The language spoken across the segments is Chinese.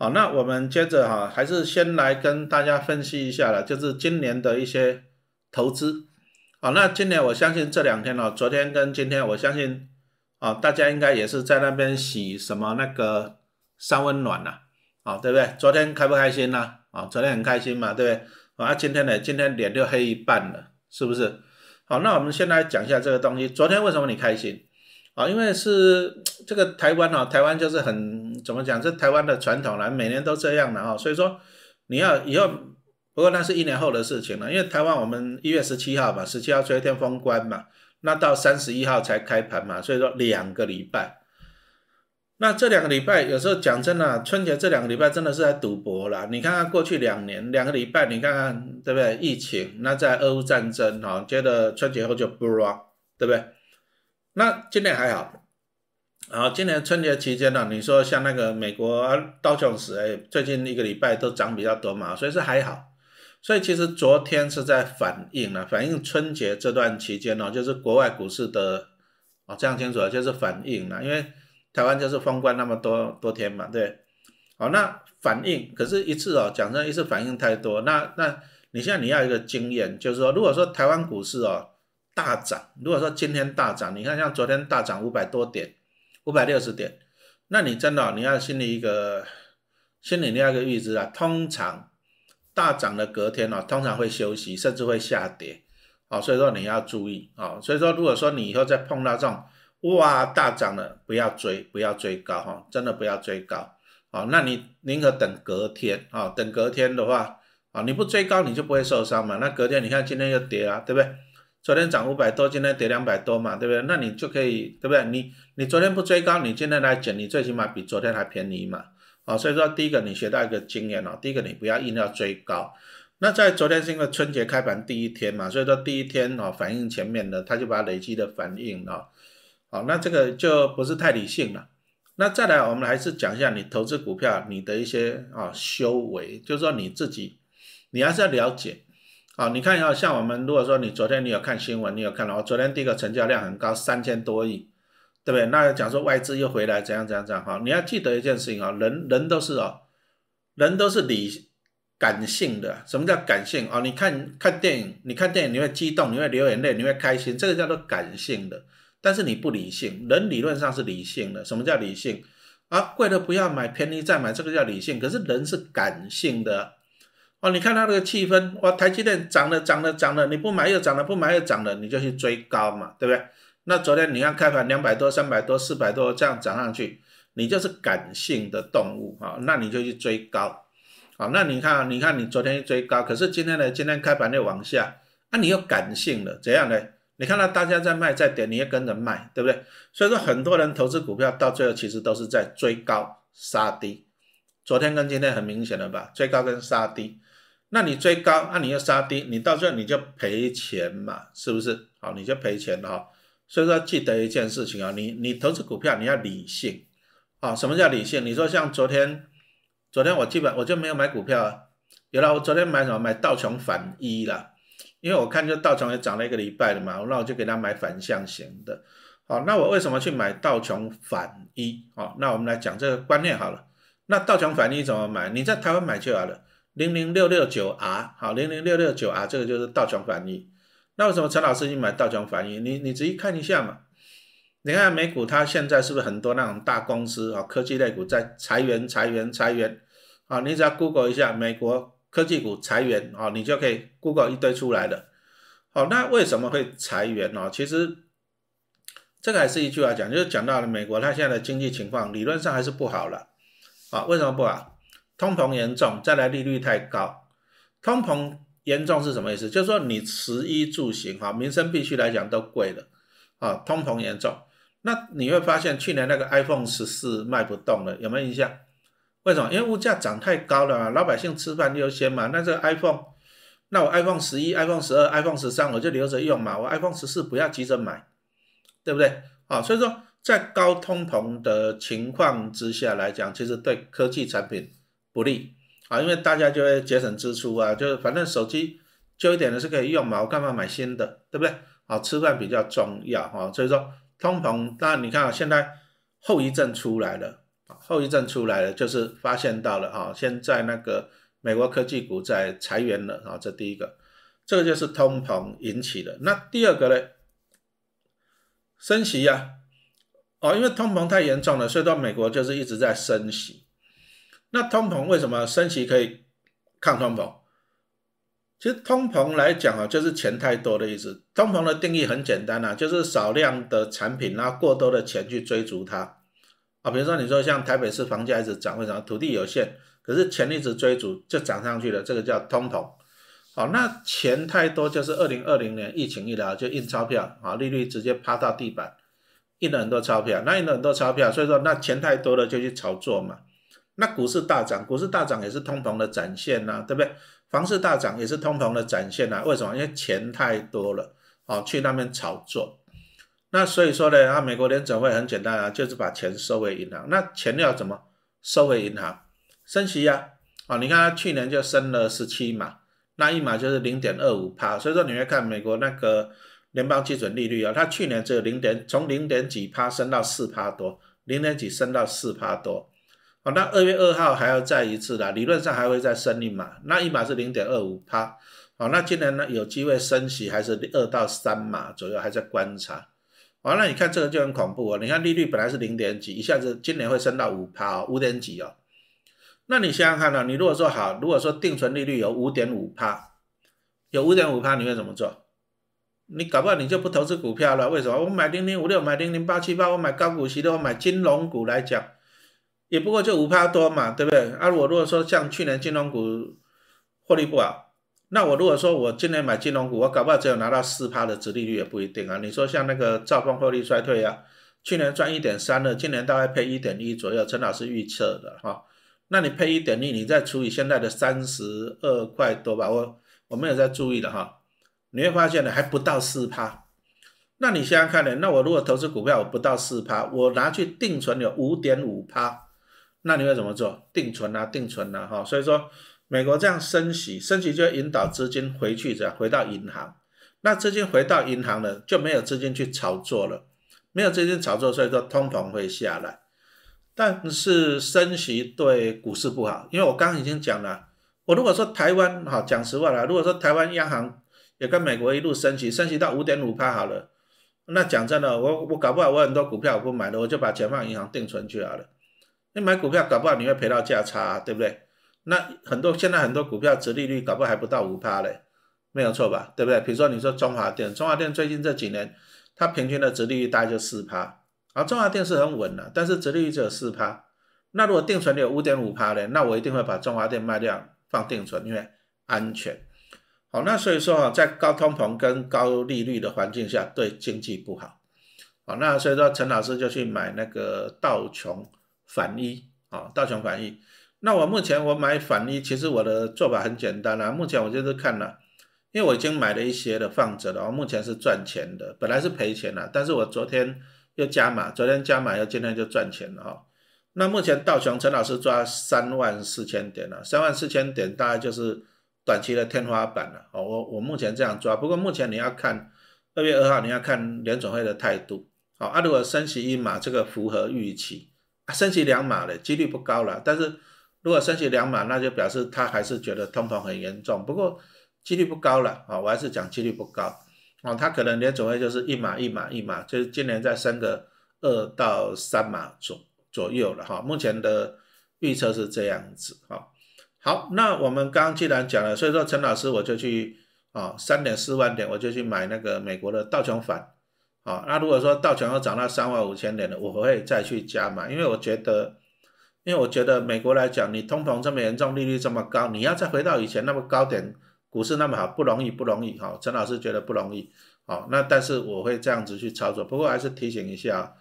好，那我们接着哈，还是先来跟大家分析一下了，就是今年的一些投资。好，那今年我相信这两天哦，昨天跟今天，我相信啊，大家应该也是在那边洗什么那个三温暖呐，啊，对不对？昨天开不开心呢？啊，昨天很开心嘛，对不对？啊，今天呢，今天脸就黑一半了，是不是？好，那我们先来讲一下这个东西。昨天为什么你开心？啊，因为是这个台湾哦，台湾就是很怎么讲？这台湾的传统啦，每年都这样的哈。所以说你要以后，不过那是一年后的事情了。因为台湾我们一月十七号嘛，十七号吹天封关嘛，那到三十一号才开盘嘛，所以说两个礼拜。那这两个礼拜，有时候讲真的，春节这两个礼拜真的是在赌博了。你看看过去两年两个礼拜，你看看对不对？疫情，那在俄乌战争哈，接着春节后就不了，对不对？那今年还好，然后今年春节期间呢，你说像那个美国道琼斯，哎，最近一个礼拜都涨比较多嘛，所以是还好。所以其实昨天是在反映了，反映春节这段期间呢，就是国外股市的哦，这样清楚了，就是反映了，因为。台湾就是封关那么多多天嘛，对，好，那反应可是一次哦，讲真，一次反应太多，那那你现在你要一个经验，就是说，如果说台湾股市哦大涨，如果说今天大涨，你看像昨天大涨五百多点，五百六十点，那你真的你要心里一个心里你要一个预知啊，通常大涨的隔天哦，通常会休息，甚至会下跌，哦，所以说你要注意哦，所以说如果说你以后再碰到这种。哇，大涨了，不要追，不要追高哈，真的不要追高。好，那你宁可等隔天啊，等隔天的话啊，你不追高你就不会受伤嘛。那隔天你看今天又跌了，对不对？昨天涨五百多，今天跌两百多嘛，对不对？那你就可以，对不对？你你昨天不追高，你今天来减，你最起码比昨天还便宜嘛。好，所以说第一个你学到一个经验哦，第一个你不要硬要追高。那在昨天是因为春节开盘第一天嘛，所以说第一天哦反应前面的，他就把累积的反应哦。好，那这个就不是太理性了。那再来，我们还是讲一下你投资股票你的一些啊修为，就是说你自己，你还是要了解。好，你看一下，像我们如果说你昨天你有看新闻，你有看到，昨天第一个成交量很高，三千多亿，对不对？那讲说外资又回来，怎样怎样怎样？哈，你要记得一件事情啊，人人都是哦，人都是理感性的。什么叫感性啊？你看看电影，你看电影你会激动，你会流眼泪，你会开心，这个叫做感性的。但是你不理性，人理论上是理性的。什么叫理性？啊，贵的不要买，便宜再买，这个叫理性。可是人是感性的，哦，你看它那个气氛，哇，台积电涨了，涨了，涨了，你不买又涨了，不买又涨了，你就去追高嘛，对不对？那昨天你看开盘两百多、三百多、四百多这样涨上去，你就是感性的动物啊，那你就去追高，好，那你看，你看你昨天一追高，可是今天呢，今天开盘又往下，那你又感性了，怎样呢？你看到大家在卖在点，你也跟着卖，对不对？所以说很多人投资股票到最后其实都是在追高杀低。昨天跟今天很明显的吧，追高跟杀低。那你追高，那你要杀低，你到最后你就赔钱嘛，是不是？好，你就赔钱了哈。所以说记得一件事情啊，你你投资股票你要理性啊。什么叫理性？你说像昨天，昨天我基本我就没有买股票啊。有了，我昨天买什么？买道琼反一了。因为我看就道琼也涨了一个礼拜了嘛，那我就给他买反向型的。好，那我为什么去买道琼反一？好，那我们来讲这个观念好了。那道琼反一怎么买？你在台湾买就好了，零零六六九 R，好，零零六六九 R 这个就是道琼反应。那为什么陈老师你买道琼反应？你你仔细看一下嘛。你看美股它现在是不是很多那种大公司啊，科技类股在裁员裁员裁员？啊，你只要 Google 一下美国。科技股裁员啊，你就可以 Google 一堆出来的。好，那为什么会裁员呢？其实这个还是一句话讲，就是讲到了美国它现在的经济情况，理论上还是不好了。啊，为什么不好？通膨严重，再来利率太高。通膨严重是什么意思？就是说你食衣住行哈，民生必须来讲都贵了。啊，通膨严重，那你会发现去年那个 iPhone 十四卖不动了，有没有印象？为什么？因为物价涨太高了嘛，老百姓吃饭优先嘛。那这个 iPhone，那我 iPhone 十一、iPhone 十二、iPhone 十三我就留着用嘛。我 iPhone 十四不要急着买，对不对？啊，所以说在高通膨的情况之下来讲，其实对科技产品不利啊，因为大家就会节省支出啊，就是反正手机旧一点的是可以用嘛，我干嘛买新的，对不对？啊，吃饭比较重要啊，所以说通膨，当然你看啊，现在后遗症出来了。后遗症出来了，就是发现到了啊，现在那个美国科技股在裁员了啊，这第一个，这个就是通膨引起的。那第二个呢，升息呀，哦，因为通膨太严重了，所以到美国就是一直在升息。那通膨为什么升息可以抗通膨？其实通膨来讲啊，就是钱太多的意思。通膨的定义很简单啊，就是少量的产品，然后过多的钱去追逐它啊。比如说你说像台北市房价一直涨，为什么？土地有限，可是钱一直追逐就涨上去了，这个叫通膨。好，那钱太多就是二零二零年疫情一来就印钞票啊，利率直接趴到地板，印了很多钞票，那印了很多钞票，所以说那钱太多了就去炒作嘛。那股市大涨，股市大涨也是通膨的展现呐，对不对？房市大涨也是通膨的展现呐。为什么？因为钱太多了，哦，去那边炒作。那所以说呢，啊，美国联准会很简单啊，就是把钱收回银行。那钱要怎么收回银行？升息呀，啊，你看它去年就升了十七码，那一码就是零点二五帕。所以说你会看美国那个联邦基准利率啊，它去年只有零点，从零点几帕升到四帕多，零点几升到四帕多。好，那二月二号还要再一次啦，理论上还会再升一码，那一码是零点二五趴。好，那今年呢有机会升息还是二到三码左右，还在观察。好，那你看这个就很恐怖哦，你看利率本来是零点几，一下子今年会升到五趴，五点几哦。那你想想看呢，你如果说好，如果说定存利率有五点五趴，有五点五趴，你会怎么做？你搞不好你就不投资股票了，为什么？我买零零五六，买零零八七八，我买高股息的，我买金融股来讲。也不过就五趴多嘛，对不对？啊，我如果说像去年金融股获利不好，那我如果说我今年买金融股，我搞不好只有拿到四趴的殖利率也不一定啊。你说像那个兆丰获利衰退啊，去年赚一点三了，今年大概配一点一左右，陈老师预测的哈。那你配一点一，你再除以现在的三十二块多吧，我我没有在注意的哈，你会发现呢还不到四趴。那你想想看呢，那我如果投资股票我不到四趴，我拿去定存有五点五趴。那你会怎么做？定存啊，定存啊，哈，所以说美国这样升息，升息就会引导资金回去，这样回到银行。那资金回到银行了，就没有资金去炒作了，没有资金炒作，所以说通膨会下来。但是升息对股市不好，因为我刚刚已经讲了，我如果说台湾，哈，讲实话了，如果说台湾央行也跟美国一路升息，升息到五点五趴好了，那讲真的，我我搞不好我很多股票我不买了，我就把钱放银行定存去好了。你买股票搞不好你会赔到价差，对不对？那很多现在很多股票折利率搞不好还不到五趴嘞，没有错吧？对不对？比如说你说中华电，中华电最近这几年它平均的折利率大概就四趴，啊，中华电是很稳的，但是折利率只有四趴。那如果定存有五点五趴嘞，那我一定会把中华电卖掉放定存，因为安全。好，那所以说啊，在高通膨跟高利率的环境下，对经济不好。好，那所以说陈老师就去买那个道琼。反一啊，道琼反一。那我目前我买反一，其实我的做法很简单啦。目前我就是看了，因为我已经买了一些的放着了，我目前是赚钱的，本来是赔钱了，但是我昨天又加码，昨天加码又今天就赚钱了哈。那目前道琼陈老师抓三万四千点了，三万四千点大概就是短期的天花板了。哦，我我目前这样抓，不过目前你要看二月二号你要看联总会的态度。好，啊如果升息一码，这个符合预期。升息两码的几率不高了，但是如果升息两码，那就表示他还是觉得通膨很严重。不过几率不高了啊，我还是讲几率不高啊。他可能连总会就是一码一码一码，就是今年再升个二到三码左左右了哈。目前的预测是这样子哈。好，那我们刚刚既然讲了，所以说陈老师我就去啊三点四万点我就去买那个美国的道琼反。好，那如果说道琼要涨到三万五千点了，我会再去加码，因为我觉得，因为我觉得美国来讲，你通膨这么严重，利率这么高，你要再回到以前那么高点，股市那么好，不容易，不容易。哈，陈老师觉得不容易。好，那但是我会这样子去操作，不过还是提醒一下，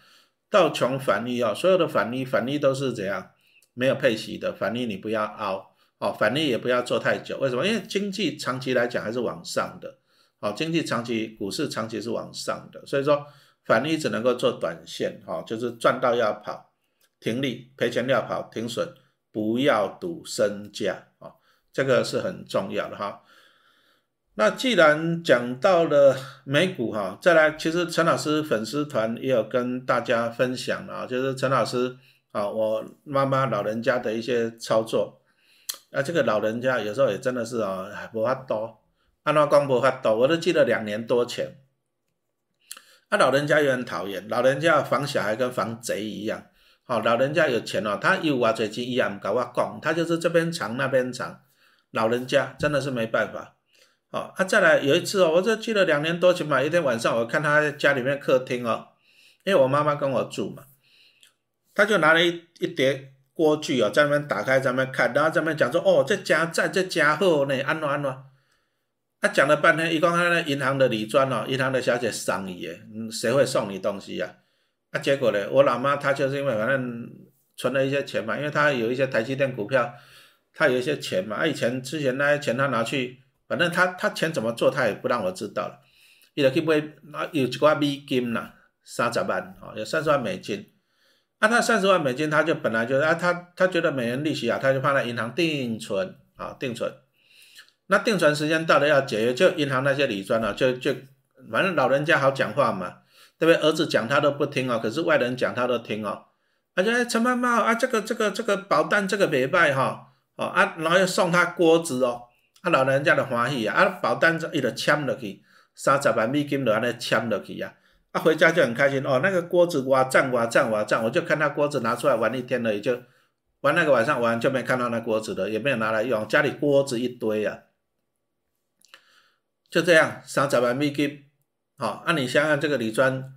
道琼反利啊，所有的反利反利都是怎样，没有配息的反利，你不要熬，哦，反利也不要做太久，为什么？因为经济长期来讲还是往上的。好，经济长期股市长期是往上的，所以说反利只能够做短线，哈，就是赚到要跑，停利赔钱要跑，停损不要赌身价，啊，这个是很重要的哈。那既然讲到了美股，哈，再来，其实陈老师粉丝团也有跟大家分享了，就是陈老师啊，我妈妈老人家的一些操作，啊，这个老人家有时候也真的是啊，不怕多，安怎讲无法多，我都记得两年多前，啊，老人家也很讨厌，老人家防小孩跟防贼一样，好，老人家有钱哦，他有我嘴机一样搞我讲，他就是这边藏那边藏，老人家真的是没办法，好，啊，再来有一次哦，我就记得两年多前嘛，一天晚上我看他家里面客厅哦，因为我妈妈跟我住嘛。他就拿了一一叠锅具哦，在那边打开，在那边看，然后在那边讲说：“哦，这家在这家好呢，安怎安怎。”他讲了半天，一共他那银行的礼专哦，银行的小姐赏伊诶，嗯，谁会送你东西啊？啊，结果呢，我老妈她就是因为反正存了一些钱嘛，因为她有一些台积电股票，她有一些钱嘛，啊，以前之前那些钱她拿去，反正她她钱怎么做，她也不让我知道了。伊就去买，啊，有一寡美金啦，三十万哦，有三十万美金。啊，他三十万美金，他就本来就啊，他他觉得美元利息啊，他就放在银行定存啊，定存。那定存时间到了要解约，就银行那些理专啊，就就反正老人家好讲话嘛，对不对？儿子讲他都不听哦，可是外人讲他都听哦。而且陈妈妈啊，这个这个这个保单这个没卖哈，哦啊，然后又送他锅子哦，啊老人家的欢喜啊，啊保单一直签落去，三十万美金就安尼签落去呀啊。回家就很开心哦，那个锅子哇赞哇赞哇赞，我就看他锅子拿出来玩一天了，也就玩那个晚上玩就没看到那锅子了，也没有拿来用，家里锅子一堆啊，就这样三十万美金，好，那你想想这个李专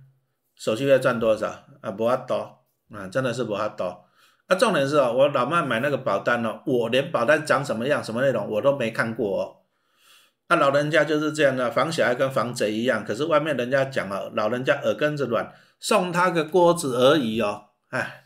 手续费赚多少啊？不阿多啊，真的是不阿多。啊，重点是哦，我老妈买那个保单哦，我连保单长什么样、什么内容我都没看过哦。那老人家就是这样的，防小孩跟防贼一样。可是外面人家讲啊，老人家耳根子软，送他个锅子而已哦。哎，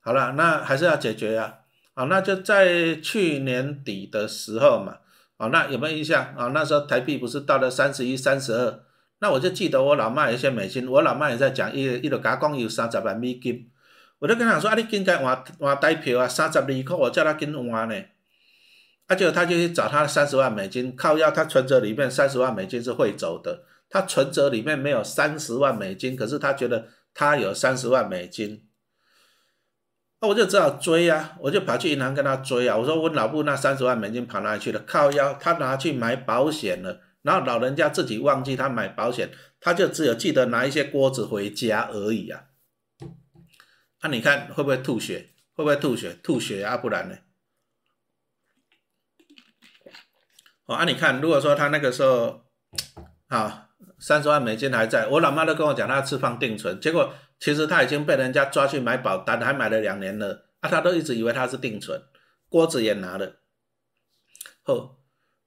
好了，那还是要解决呀。啊，那就在去年底的时候嘛。啊，那有没有印象啊？那时候台币不是到了三十一、三十二？那我就记得我老妈有一些美金，我老妈也在讲，一一路加讲有三十万美金。我就跟他说啊，你应该换换代票啊，三十二块，我叫他紧换呢。啊，结果他就去找他三十万美金，靠要他存折里面三十万美金是会走的，他存折里面没有三十万美金，可是他觉得他有三十万美金，我就只好追啊，我就跑去银行跟他追啊，我说我老布那三十万美金跑哪里去了？靠腰，他拿去买保险了，然后老人家自己忘记他买保险，他就只有记得拿一些锅子回家而已啊，那你看会不会吐血？会不会吐血？吐血啊，不然呢？哦，啊，你看，如果说他那个时候，啊，三十万美金还在，我老妈都跟我讲，她要吃放定存，结果其实他已经被人家抓去买保单，还买了两年了，啊，他都一直以为他是定存，锅子也拿了。哦，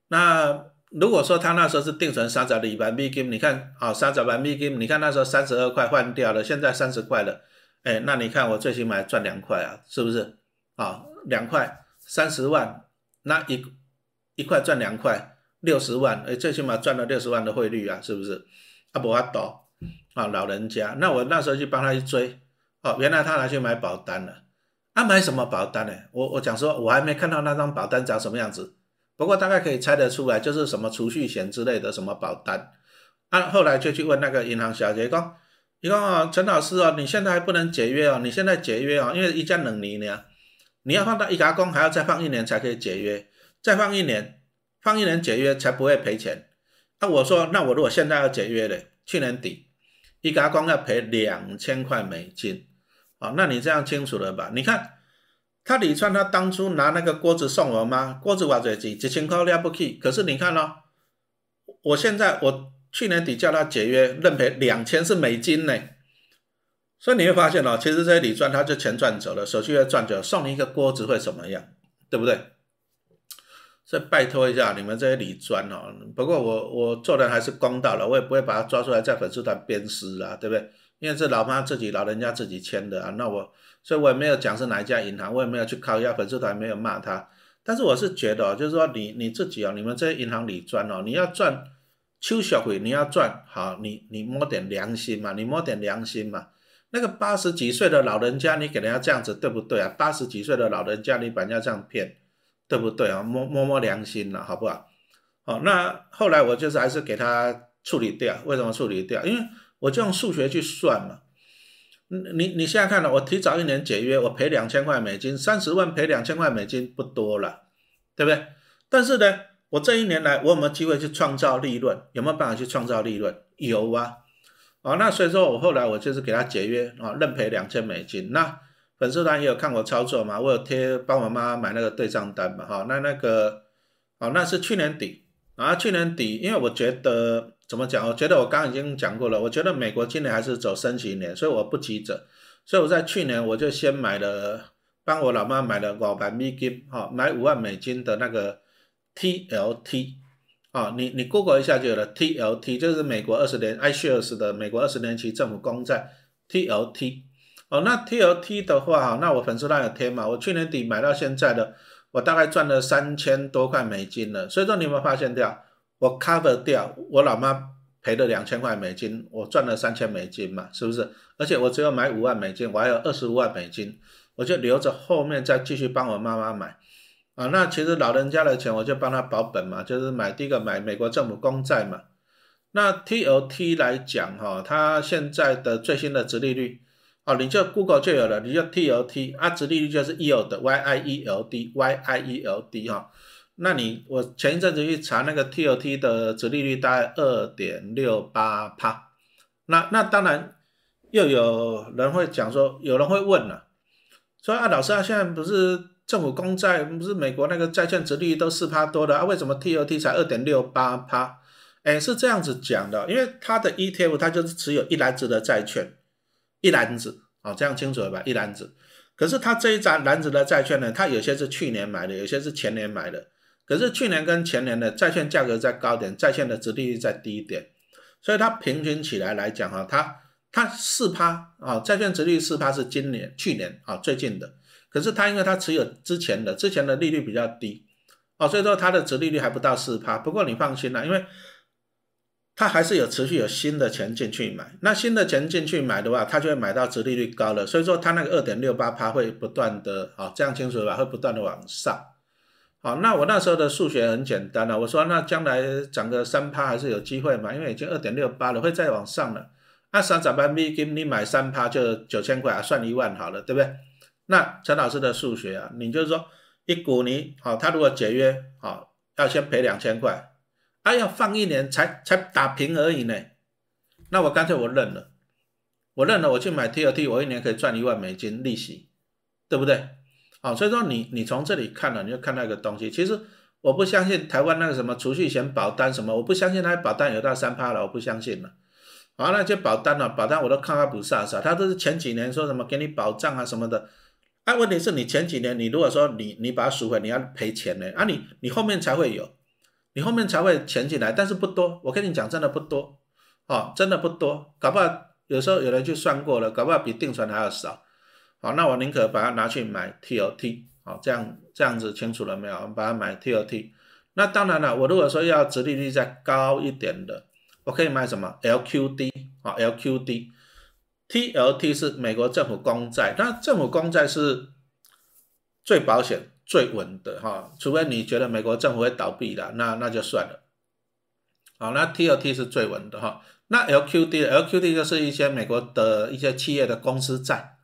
那如果说他那时候是定存三十万美金，你看，啊，三十万美金，你看那时候三十二块换掉了，现在三十块了，哎，那你看我最起码赚两块啊，是不是？啊，两块三十万，那一。一块赚两块，六十万，哎，最起码赚了六十万的汇率啊，是不是？阿伯阿斗啊，老人家，那我那时候去帮他去追，哦，原来他拿去买保单了。啊，买什么保单呢？我我讲说，我还没看到那张保单长什么样子，不过大概可以猜得出来，就是什么储蓄险之类的什么保单。啊，后来就去问那个银行小姐，讲，你讲啊，陈老师哦，你现在还不能解约哦，你现在解约哦，因为一家冷泥呢，你要放到一家工，还要再放一年才可以解约。再放一年，放一年解约才不会赔钱。那我说，那我如果现在要解约嘞，去年底一家光要赔两千块美金，啊，那你这样清楚了吧？你看他李川他当初拿那个锅子送我吗？锅子瓦嘴机几千块了不起，可是你看哦，我现在我去年底叫他解约，认赔两千是美金呢。所以你会发现哦，其实这些李专他就钱赚走了，手续费赚走了，送你一个锅子会怎么样？对不对？再拜托一下你们这些理专哦，不过我我做人还是公道了，我也不会把他抓出来在粉丝团鞭尸啊，对不对？因为是老妈自己老人家自己签的啊，那我所以我也没有讲是哪一家银行，我也没有去靠压粉丝团没有骂他，但是我是觉得，就是说你你自己哦，你们这些银行理专哦，你要赚秋小鬼，你要赚好，你你摸点良心嘛，你摸点良心嘛，那个八十几岁的老人家，你给人家这样子对不对啊？八十几岁的老人家，你把人家这样骗。对不对啊？摸摸摸良心了，好不好？好，那后来我就是还是给他处理掉。为什么处理掉？因为我就用数学去算嘛。你你现在看了，我提早一年解约，我赔两千块美金，三十万赔两千块美金不多了，对不对？但是呢，我这一年来我有没有机会去创造利润？有没有办法去创造利润？有啊，啊，那所以说我后来我就是给他解约啊，认赔两千美金。那粉丝团也有看我操作嘛，我有贴帮我妈买那个对账单嘛，哈，那那个，啊，那是去年底啊，去年底，因为我觉得。怎么讲？我觉得我刚刚已经讲过了。我觉得美国今年还是走升息年，所以我不急着。所以我在去年我就先买了，帮我老妈买了五万美金，哈，买五万美金的那个 TLT，啊，你你 Google 一下就有了，TLT 就是美国二十年 iShares 的美国二十年期政府公债 TLT，哦，那 TLT 的话，哈，那我粉丝团有贴嘛，我去年底买到现在的，我大概赚了三千多块美金了。所以说你有没有发现掉？我 cover 掉我老妈赔了两千块美金，我赚了三千美金嘛，是不是？而且我只有买五万美金，我还有二十五万美金，我就留着后面再继续帮我妈妈买啊。那其实老人家的钱我就帮他保本嘛，就是买第一个买美国政府公债嘛。那 TLT 来讲哈，它现在的最新的值利率哦，你就 Google 就有了，你就 TLT 啊，值利率就是 yield，Y I E L D，Y I E L D 哈。那你我前一阵子去查那个 TOT 的值利率大概二点六八帕，那那当然又有人会讲说，有人会问了，说啊老师啊现在不是政府公债不是美国那个债券值利率都四趴多的啊，为什么 TOT 才二点六八帕？哎是这样子讲的，因为它的 ETF 它就是持有一篮子的债券，一篮子啊这样清楚了吧？一篮子，可是它这一张篮子的债券呢，它有些是去年买的，有些是前年买的。可是去年跟前年的债券价格在高点，债券的殖利率在低一点，所以它平均起来来讲哈，它它四趴啊，债券殖利率四趴是今年去年啊最近的，可是它因为它持有之前的之前的利率比较低啊，所以说它的殖利率还不到四趴。不过你放心啦，因为它还是有持续有新的钱进去买，那新的钱进去买的话，它就会买到殖利率高了，所以说它那个二点六八趴会不断的啊，这样清楚吧？会不断的往上。好，那我那时候的数学很简单了，我说那将来涨个三趴还是有机会嘛，因为已经二点六八了，会再往上了。那三十万美金你买三趴就九千块啊，算一万好了，对不对？那陈老师的数学啊，你就是说一股你好，他如果解约好，要先赔两千块，啊要放一年才才打平而已呢。那我干脆我认了，我认了，我去买 T 二 T，我一年可以赚一万美金利息，对不对？好，所以说你你从这里看了，你就看到一个东西。其实我不相信台湾那个什么储蓄险保单什么，我不相信那保单有到三趴了，我不相信了。好，那些保单呢？保单我都看看不飒飒，他都是前几年说什么给你保障啊什么的。啊，问题是你前几年你如果说你你把它赎回，你要赔钱呢。啊，你你后面才会有，你后面才会钱进来，但是不多。我跟你讲，真的不多。哦，真的不多，搞不好有时候有人去算过了，搞不好比定存还要少。好，那我宁可把它拿去买 TOT，好，这样这样子清楚了没有？我们把它买 TOT。那当然了，我如果说要殖利率再高一点的，我可以买什么 LQD 啊？LQD，TLT 是美国政府公债，那政府公债是最保险、最稳的哈，除非你觉得美国政府会倒闭了，那那就算了。好，那 TLT 是最稳的哈。那 LQD，LQD 就是一些美国的一些企业的公司债。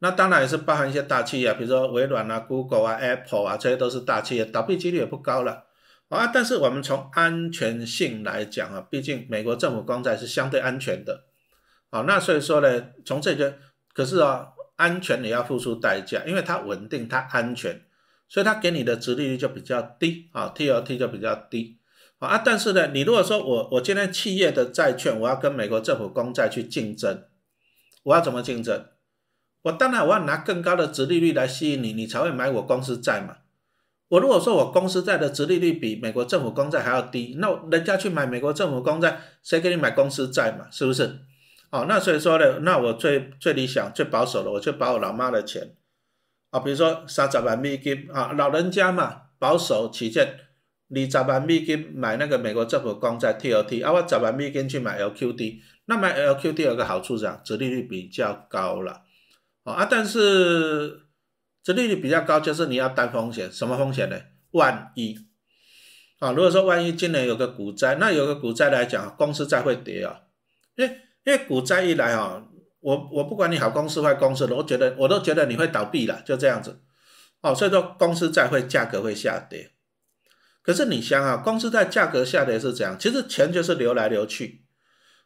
那当然也是包含一些大企业，比如说微软啊、Google 啊、Apple 啊，这些都是大企业，倒闭几率也不高了啊。但是我们从安全性来讲啊，毕竟美国政府公债是相对安全的，好，那所以说呢，从这个可是啊，安全也要付出代价，因为它稳定、它安全，所以它给你的值利率就比较低啊，TLT 就比较低啊。但是呢，你如果说我我今天企业的债券，我要跟美国政府公债去竞争，我要怎么竞争？我当然我要拿更高的值利率来吸引你，你才会买我公司债嘛。我如果说我公司债的值利率比美国政府公债还要低，那人家去买美国政府公债，谁给你买公司债嘛？是不是？哦，那所以说呢，那我最最理想、最保守的，我就把我老妈的钱啊，比如说三十万美金啊，老人家嘛，保守起见，你十万美金买那个美国政府公债 TLT，啊，我十万美金去买 LQD，那买 LQD 有个好处是啊，值利率比较高了。啊，但是这利率比较高，就是你要担风险，什么风险呢？万一啊，如果说万一今年有个股灾，那有个股灾来讲，公司债会跌啊，因为因为股灾一来啊，我我不管你好公司坏公司，我觉得我都觉得你会倒闭了，就这样子。哦，所以说公司债会价格会下跌。可是你想啊，公司债价格下跌是怎样？其实钱就是流来流去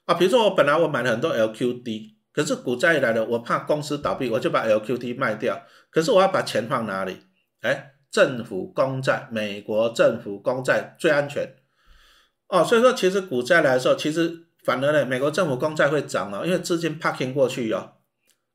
啊。比如说我本来我买了很多 LQD，可是股灾来了，我怕公司倒闭，我就把 LQD 卖掉。可是我要把钱放哪里？哎，政府公债，美国政府公债最安全。哦，所以说其实股灾来的时候，其实反而呢，美国政府公债会涨哦，因为资金 parking 过去哦。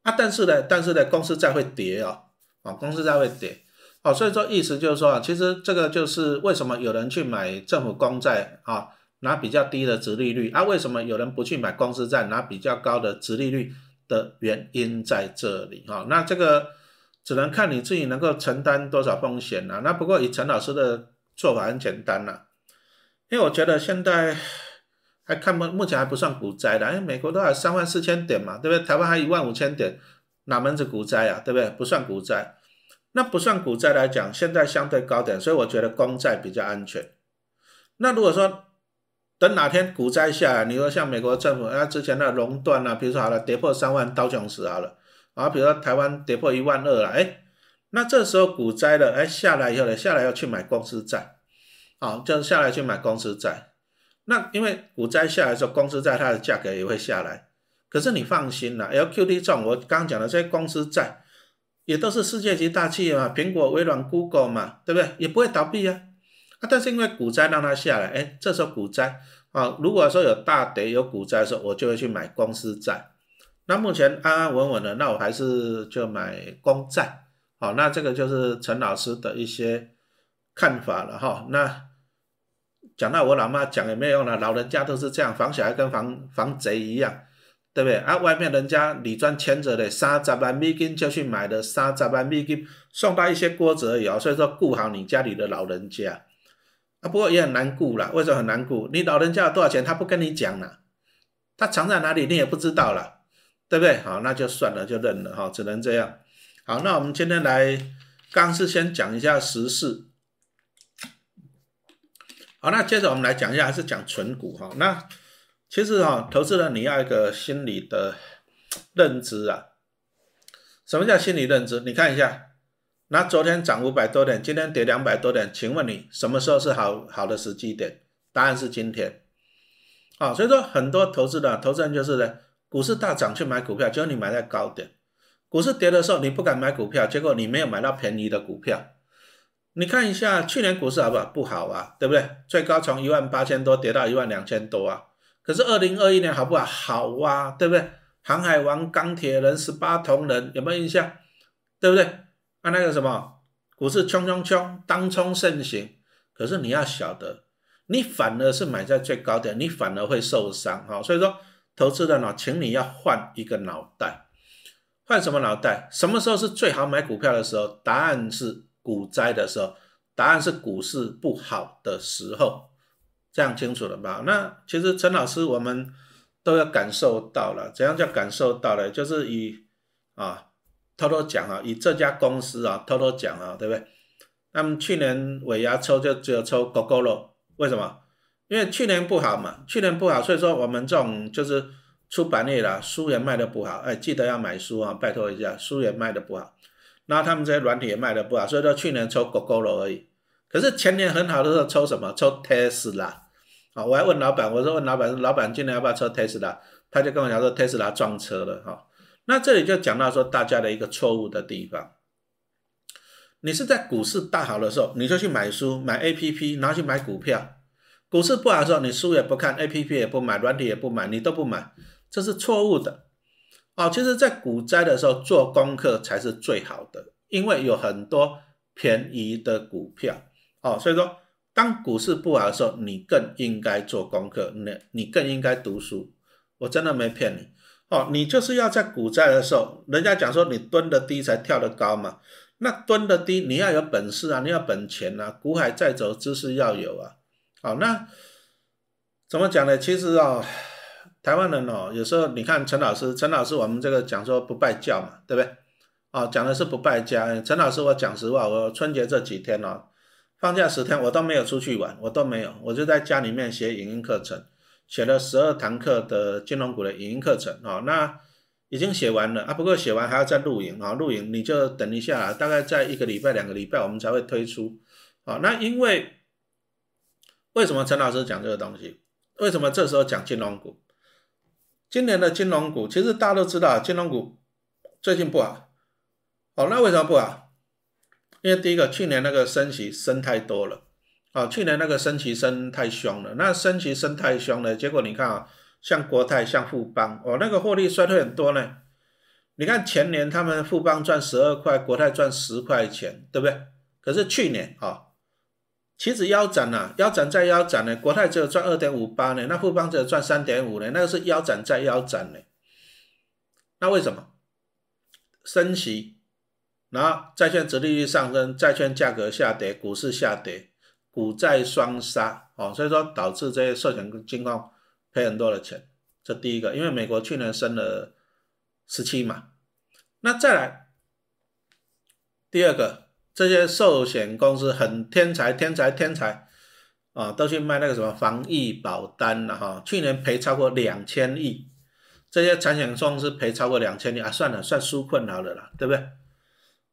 啊，但是呢，但是呢，公司债会跌哦。啊，公司债会跌，哦，所以说意思就是说啊，其实这个就是为什么有人去买政府公债啊，拿比较低的值利率啊，为什么有人不去买公司债，拿比较高的值利率的原因在这里哈。那这个只能看你自己能够承担多少风险了。那不过以陈老师的做法很简单了，因为我觉得现在还看不目前还不算股灾的，因为美国都还三万四千点嘛，对不对？台湾还一万五千点，哪门子股灾啊，对不对？不算股灾。那不算股灾来讲，现在相对高点，所以我觉得公债比较安全。那如果说等哪天股灾下来，你说像美国政府啊之前的熔断啊，比如说好了跌破三万刀琼斯好了，啊，比如说台湾跌破一万二了，哎，那这时候股灾了，哎下来以后呢，下来要去买公司债，好，就是下来去买公司债。那因为股灾下来的时候，公司债它的价格也会下来。可是你放心啦，LQD 这种我刚刚讲的这些公司债。也都是世界级大企业嘛，苹果、微软、Google 嘛，对不对？也不会倒闭啊。啊，但是因为股灾让它下来，哎，这时候股灾啊，如果说有大跌、有股灾的时候，我就会去买公司债。那目前安安稳稳的，那我还是就买公债。好，那这个就是陈老师的一些看法了哈。那讲到我老妈讲也没有用了，老人家都是这样，防小孩跟防防贼一样。对不对啊？外面人家李专牵着的三十万美金就去买的三十万美金，送他一些锅子而已啊。所以说顾好你家里的老人家啊，不过也很难顾了。为什么很难顾？你老人家有多少钱，他不跟你讲了，他藏在哪里你也不知道了，对不对？好，那就算了，就认了哈，只能这样。好，那我们今天来，刚是先讲一下时事。好，那接着我们来讲一下，还是讲纯股哈。那其实啊，投资人你要一个心理的认知啊。什么叫心理认知？你看一下，那昨天涨五百多点，今天跌两百多点，请问你什么时候是好好的时机点？答案是今天。啊，所以说很多投资的投资人就是呢，股市大涨去买股票，结果你买在高点；股市跌的时候你不敢买股票，结果你没有买到便宜的股票。你看一下去年股市好不好？不好啊，对不对？最高从一万八千多跌到一万两千多啊。可是二零二一年好不好？好啊，对不对？航海王、钢铁人、十八铜人有没有印象？对不对？啊，那个什么股市冲冲冲，当冲盛行。可是你要晓得，你反而是买在最高点，你反而会受伤哈。所以说，投资人呢，请你要换一个脑袋，换什么脑袋？什么时候是最好买股票的时候？答案是股灾的时候，答案是股市不好的时候。这样清楚了吧？那其实陈老师我们都要感受到了，怎样叫感受到了？就是以啊偷偷讲啊，以这家公司啊偷偷讲啊，对不对？那么去年尾牙抽就只有抽 GoGo 为什么？因为去年不好嘛，去年不好，所以说我们这种就是出版业啦，书也卖的不好，哎，记得要买书啊，拜托一下，书也卖的不好，那他们这些软体也卖的不好，所以说去年抽 GoGo 而已。可是前年很好的时候抽什么？抽 Tesla。啊，我还问老板，我说问老板，老板今年要不要抽特斯拉？他就跟我讲说特斯拉撞车了哈。那这里就讲到说大家的一个错误的地方，你是在股市大好的时候，你就去买书买 A P P，然后去买股票；股市不好的时候，你书也不看，A P P 也不买，软体也不买，你都不买，这是错误的。哦，其实，在股灾的时候做功课才是最好的，因为有很多便宜的股票。哦，所以说。当股市不好的时候，你更应该做功课，那你更应该读书。我真的没骗你哦，你就是要在股灾的时候，人家讲说你蹲的低才跳得高嘛。那蹲的低，你要有本事啊，你要本钱啊，股海再走，知识要有啊。好，那怎么讲呢？其实啊，台湾人哦，有时候你看陈老师，陈老师我们这个讲说不拜教嘛，对不对？哦，讲的是不败家。陈老师，我讲实话，我春节这几天哦。放假十天，我都没有出去玩，我都没有，我就在家里面写影音课程，写了十二堂课的金融股的影音课程啊。那已经写完了啊，不过写完还要再录影啊，录影你就等一下，大概在一个礼拜、两个礼拜我们才会推出啊。那因为为什么陈老师讲这个东西？为什么这时候讲金融股？今年的金融股其实大家都知道，金融股最近不好。哦，那为什么不好？因为第一个，去年那个升息升太多了啊，去年那个升息升太凶了。那升息升太凶了，结果你看啊，像国泰、像富邦，哦，那个获利衰退很多呢。你看前年他们富邦赚十二块，国泰赚十块钱，对不对？可是去年啊。其实腰斩了，腰斩再腰斩呢，国泰只有赚二点五八呢，那富邦只有赚三点五呢，那个是腰斩再腰斩呢。那为什么？升息，然后债券殖利率上升，债券价格下跌，股市下跌，股债双杀哦，所以说导致这些寿险金控赔很多的钱。这第一个，因为美国去年升了十七嘛，那再来第二个。这些寿险公司很天才，天才，天才啊，都去卖那个什么防疫保单了哈。去年赔超过两千亿，这些产险公司赔超过两千亿啊，算了，算纾困好了啦，对不对？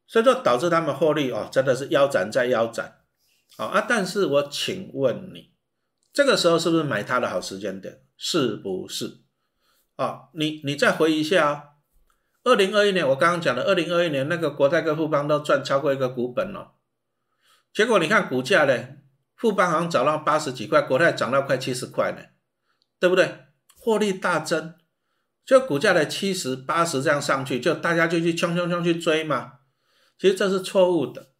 所以说导致他们获利哦，真的是腰斩再腰斩啊啊！但是我请问你，这个时候是不是买它的好时间点？是不是啊？你你再回忆一下。二零二一年，我刚刚讲的，二零二一年那个国泰跟富邦都赚超过一个股本了，结果你看股价呢，富邦好像涨到八十几块，国泰涨到快七十块呢，对不对？获利大增，就股价的七十八十这样上去，就大家就去冲冲冲去追嘛，其实这是错误的，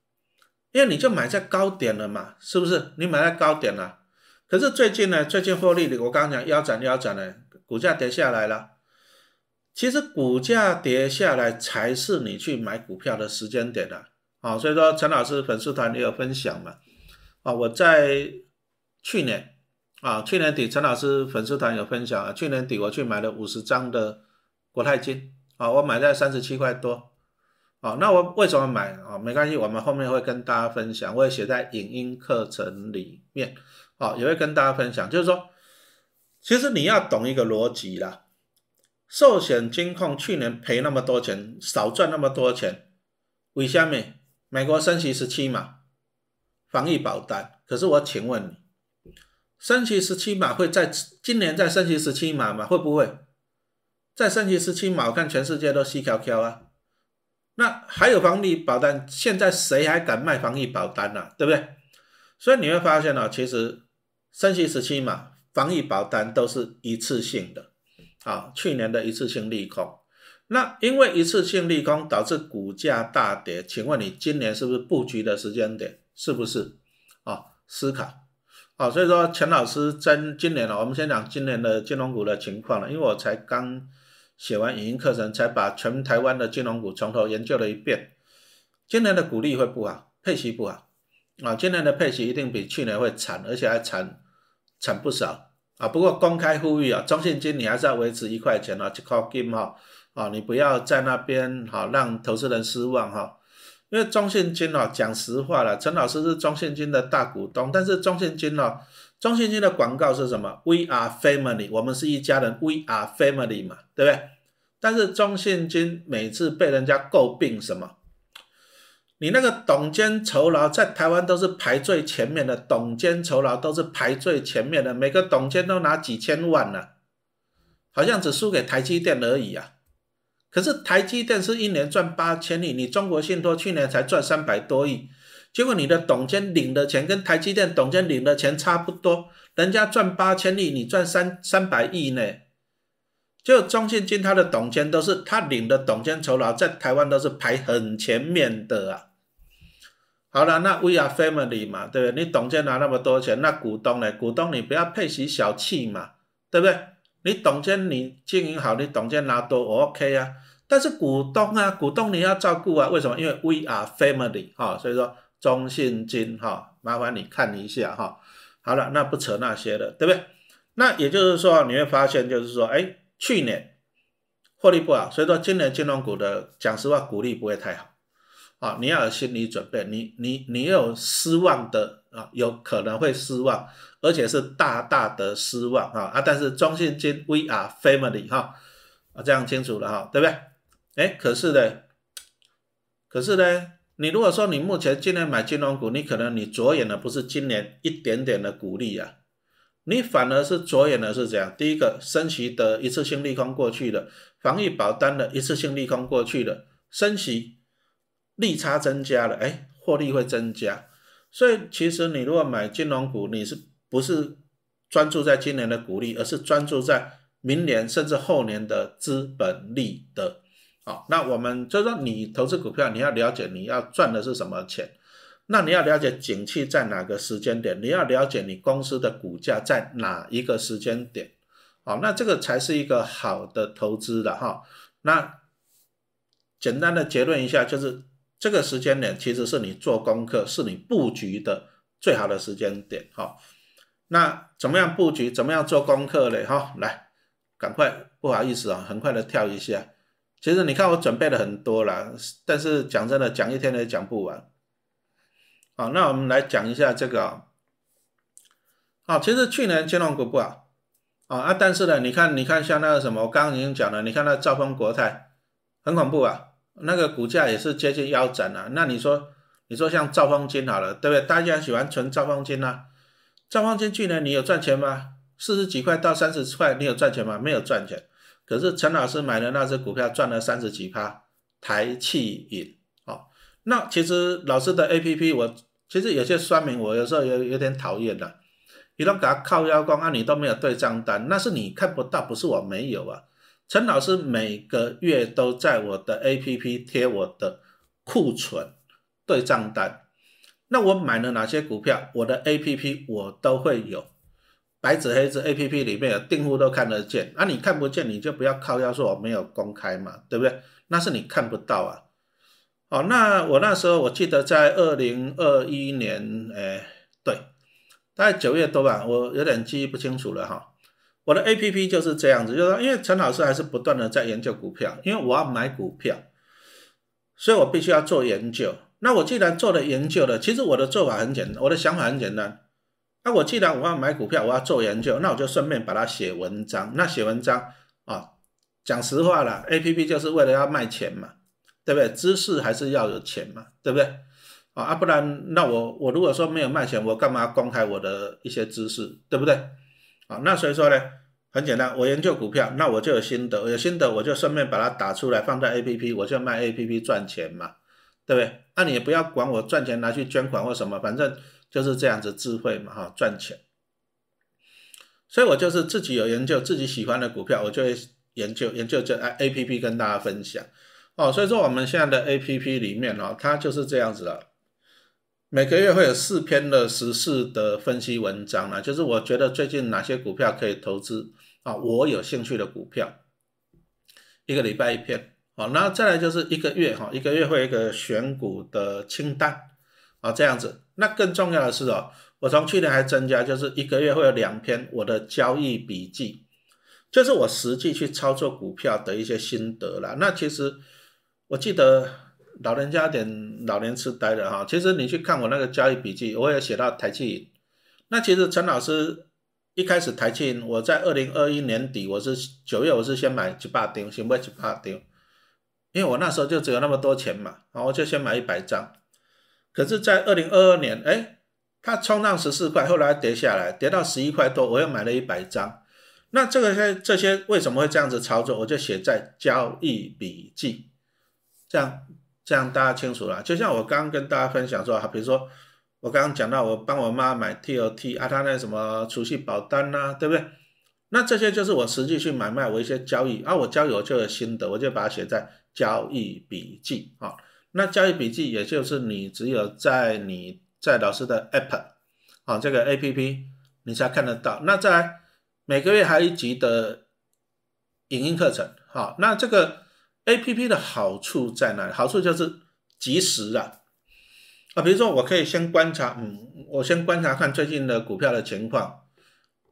因为你就买在高点了嘛，是不是？你买在高点了，可是最近呢，最近获利的我刚刚讲腰斩腰斩呢，股价跌下来了。其实股价跌下来才是你去买股票的时间点啊！啊，所以说陈老师粉丝团也有分享嘛，啊，我在去年啊，去年底陈老师粉丝团有分享啊，去年底我去买了五十张的国泰金啊，我买在三十七块多，啊，那我为什么买啊？没关系，我们后面会跟大家分享，我也写在影音课程里面，啊，也会跟大家分享，就是说，其实你要懂一个逻辑啦。寿险金控去年赔那么多钱，少赚那么多钱，为什么？美国升息十七码，防疫保单。可是我请问你，升息十七码会在今年再升息十七码吗？会不会再升息十七码？我看全世界都细条条啊。那还有防疫保单，现在谁还敢卖防疫保单呢？对不对？所以你会发现呢，其实升息十七码，防疫保单都是一次性的。啊，去年的一次性利空，那因为一次性利空导致股价大跌，请问你今年是不是布局的时间点？是不是？啊，思考。啊，所以说钱老师真今年呢，我们先讲今年的金融股的情况了，因为我才刚写完影音课程，才把全台湾的金融股从头研究了一遍。今年的股利会不好，配息不好。啊，今年的配息一定比去年会惨，而且还惨惨不少。啊，不过公开呼吁啊，中信金你还是要维持一块钱啊，一块金哈，啊，你不要在那边哈让投资人失望哈，因为中信金哦，讲实话了，陈老师是中信金的大股东，但是中信金哦，中信金的广告是什么？We are family，我们是一家人，We are family 嘛，对不对？但是中信金每次被人家诟病什么？你那个董监酬劳在台湾都是排最前面的，董监酬劳都是排最前面的，每个董监都拿几千万呢，好像只输给台积电而已啊。可是台积电是一年赚八千亿，你中国信托去年才赚三百多亿，结果你的董监领的钱跟台积电董监领的钱差不多，人家赚八千亿，你赚三三百亿呢。就中信金，他的董监都是他领的董监酬劳，在台湾都是排很前面的啊。好了，那 We are family 嘛，对不对？你董监拿那么多钱，那股东呢？股东你不要配息小气嘛，对不对？你董监你经营好，你董监拿多我 OK 啊。但是股东啊，股东你要照顾啊，为什么？因为 We are family 哈，所以说中信金哈，麻烦你看一下哈。好了，那不扯那些了，对不对？那也就是说，你会发现就是说，哎。去年获利不好，所以说今年金融股的讲实话，股利不会太好啊。你要有心理准备，你你你有失望的啊，有可能会失望，而且是大大的失望啊啊！但是中信金 We are family 哈，啊，这样清楚了哈，对不对？哎，可是呢，可是呢，你如果说你目前今年买金融股，你可能你着眼的不是今年一点点的股利啊，你反而是着眼的是怎样？第一个，升息的一次性利空过去了，防疫保单的一次性利空过去了，升息利差增加了，哎，获利会增加。所以其实你如果买金融股，你是不是专注在今年的股利，而是专注在明年甚至后年的资本利得？好，那我们就说你投资股票，你要了解你要赚的是什么钱，那你要了解景气在哪个时间点，你要了解你公司的股价在哪一个时间点，好，那这个才是一个好的投资的哈。那简单的结论一下就是。这个时间点其实是你做功课、是你布局的最好的时间点，哈。那怎么样布局？怎么样做功课嘞？哈，来，赶快，不好意思啊，很快的跳一下。其实你看我准备了很多了，但是讲真的，讲一天也讲不完。好，那我们来讲一下这个。好，其实去年金融股不好啊啊，但是呢，你看，你看像那个什么，我刚刚已经讲了，你看那兆丰国泰很恐怖啊。那个股价也是接近腰斩了，那你说，你说像兆丰金好了，对不对？大家喜欢存兆丰金啊？兆丰金去年你有赚钱吗？四十几块到三十块，你有赚钱吗？没有赚钱。可是陈老师买的那只股票赚了三十几趴，台气银。那其实老师的 A P P 我其实有些酸民我有时候有有点讨厌的，你都给他靠腰光啊，你都没有对账单，那是你看不到，不是我没有啊。陈老师每个月都在我的 A P P 贴我的库存对账单，那我买了哪些股票，我的 A P P 我都会有白纸黑字，A P P 里面有订户都看得见，啊，你看不见你就不要靠腰说我没有公开嘛，对不对？那是你看不到啊。好，那我那时候我记得在二零二一年，哎，对，大概九月多吧，我有点记忆不清楚了哈。我的 A P P 就是这样子，就是说，因为陈老师还是不断的在研究股票，因为我要买股票，所以我必须要做研究。那我既然做了研究了，其实我的做法很简单，我的想法很简单。那我既然我要买股票，我要做研究，那我就顺便把它写文章。那写文章啊，讲实话了，A P P 就是为了要卖钱嘛，对不对？知识还是要有钱嘛，对不对？啊啊，不然那我我如果说没有卖钱，我干嘛公开我的一些知识，对不对？啊，那所以说呢，很简单，我研究股票，那我就有心得，有心得我就顺便把它打出来，放在 A P P，我就卖 A P P 赚钱嘛，对不对？那你也不要管我赚钱拿去捐款或什么，反正就是这样子智慧嘛，哈，赚钱。所以我就是自己有研究自己喜欢的股票，我就会研究研究这 A P P 跟大家分享。哦，所以说我们现在的 A P P 里面哦，它就是这样子的。每个月会有四篇的时事的分析文章啊，就是我觉得最近哪些股票可以投资啊，我有兴趣的股票，一个礼拜一篇，好，那再来就是一个月哈，一个月会有一个选股的清单啊，这样子。那更重要的是哦，我从去年还增加，就是一个月会有两篇我的交易笔记，就是我实际去操作股票的一些心得啦。那其实我记得。老人家点老年痴呆的哈，其实你去看我那个交易笔记，我也写到台气。那其实陈老师一开始台气，我在二零二一年底，我是九月，我是先买几百丁，先买几百丁，因为我那时候就只有那么多钱嘛，然后我就先买一百张。可是，在二零二二年，哎，它冲上十四块，后来跌下来，跌到十一块多，我又买了一百张。那这个些这些为什么会这样子操作？我就写在交易笔记，这样。这样大家清楚了，就像我刚刚跟大家分享说，比如说我刚刚讲到我帮我妈买 T O T 啊，她那什么储蓄保单呐，对不对？那这些就是我实际去买卖我一些交易啊，我交易我就有心得，我就把它写在交易笔记啊。那交易笔记也就是你只有在你在老师的 App 啊这个 A P P 你才看得到。那在每个月还有一集的影音课程，好，那这个。A P P 的好处在哪里？好处就是及时啊，啊，比如说我可以先观察，嗯，我先观察看最近的股票的情况，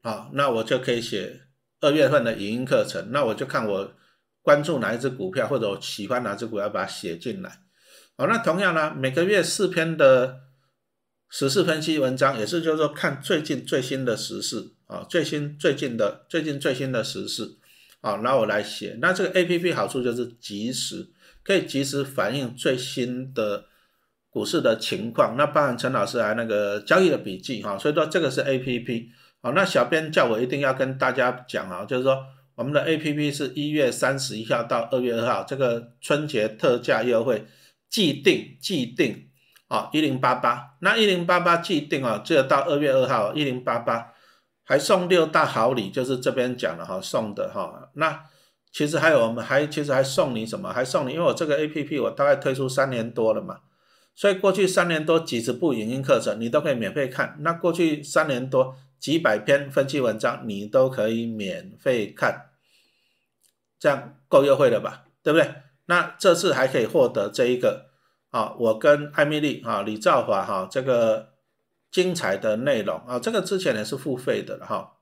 啊，那我就可以写二月份的影音课程，那我就看我关注哪一只股票或者我喜欢哪只股票，把它写进来。好，那同样呢，每个月四篇的时事分析文章，也是就是说看最近最新的时事啊，最新最近的最近最新的时事。啊，那我来写。那这个 A P P 好处就是及时，可以及时反映最新的股市的情况。那包含陈老师还那个交易的笔记哈，所以说这个是 A P P。好，那小编叫我一定要跟大家讲啊，就是说我们的 A P P 是一月三十一号到二月二号这个春节特价优惠，既定既定啊一零八八，那一零八八既定啊，只有到二月二号一零八八，还送六大好礼，就是这边讲的哈送的哈。那其实还有我们还其实还送你什么？还送你，因为我这个 A P P 我大概推出三年多了嘛，所以过去三年多几十部影音课程你都可以免费看。那过去三年多。几百篇分析文章你都可以免费看，这样够优惠了吧？对不对？那这次还可以获得这一个啊，我跟艾米丽啊、李兆华哈这个精彩的内容啊，这个之前也是付费的了哈。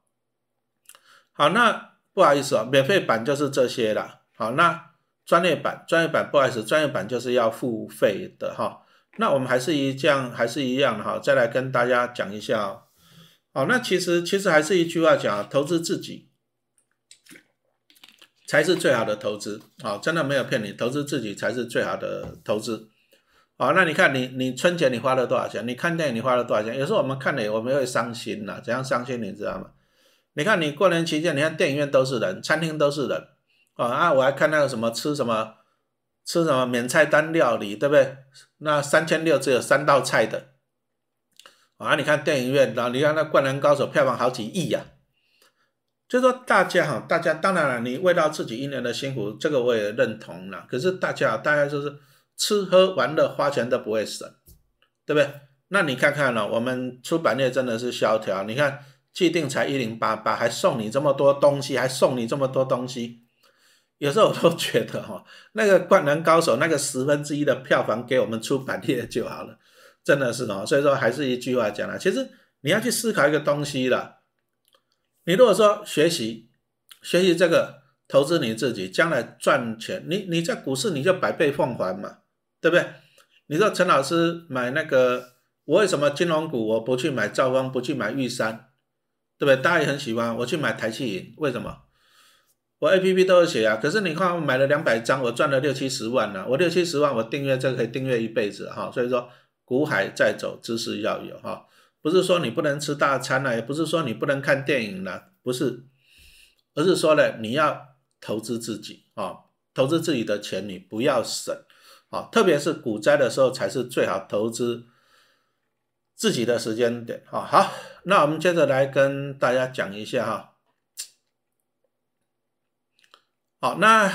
好，那不好意思啊，免费版就是这些了。好，那专业版专业版不好意思，专业版就是要付费的哈。那我们还是一样还是一样的哈，再来跟大家讲一下。好，那其实其实还是一句话讲，投资自己才是最好的投资。好，真的没有骗你，投资自己才是最好的投资。好，那你看你你春节你花了多少钱？你看电影你花了多少钱？有时候我们看了我们会伤心呐，怎样伤心你知道吗？你看你过年期间，你看电影院都是人，餐厅都是人。啊啊，我还看那个什么吃什么吃什么免菜单料理，对不对？那三千六只有三道菜的。啊，你看电影院，然后你看那《灌篮高手》票房好几亿呀，就说大家哈，大家当然了，你为到自己一年的辛苦，这个我也认同了。可是大家，大家就是吃喝玩乐花钱都不会省，对不对？那你看看呢，我们出版业真的是萧条。你看既定才一零八八，还送你这么多东西，还送你这么多东西，有时候我都觉得哈，那个《灌篮高手》那个十分之一的票房给我们出版业就好了。真的是哦，所以说还是一句话讲了，其实你要去思考一个东西了。你如果说学习学习这个投资你自己，将来赚钱，你你在股市你就百倍奉还嘛，对不对？你说陈老师买那个，我为什么金融股我不去买兆丰，不去买玉山，对不对？大家也很喜欢，我去买台气银，为什么？我 A P P 都有写啊，可是你看我买了两百张，我赚了六七十万呢，我六七十万我订阅这个可以订阅一辈子哈，所以说。股海在走，知识要有哈，不是说你不能吃大餐了，也不是说你不能看电影了，不是，而是说呢，你要投资自己啊，投资自己的钱你不要省啊，特别是股灾的时候才是最好投资自己的时间点啊。好，那我们接着来跟大家讲一下哈，好，那。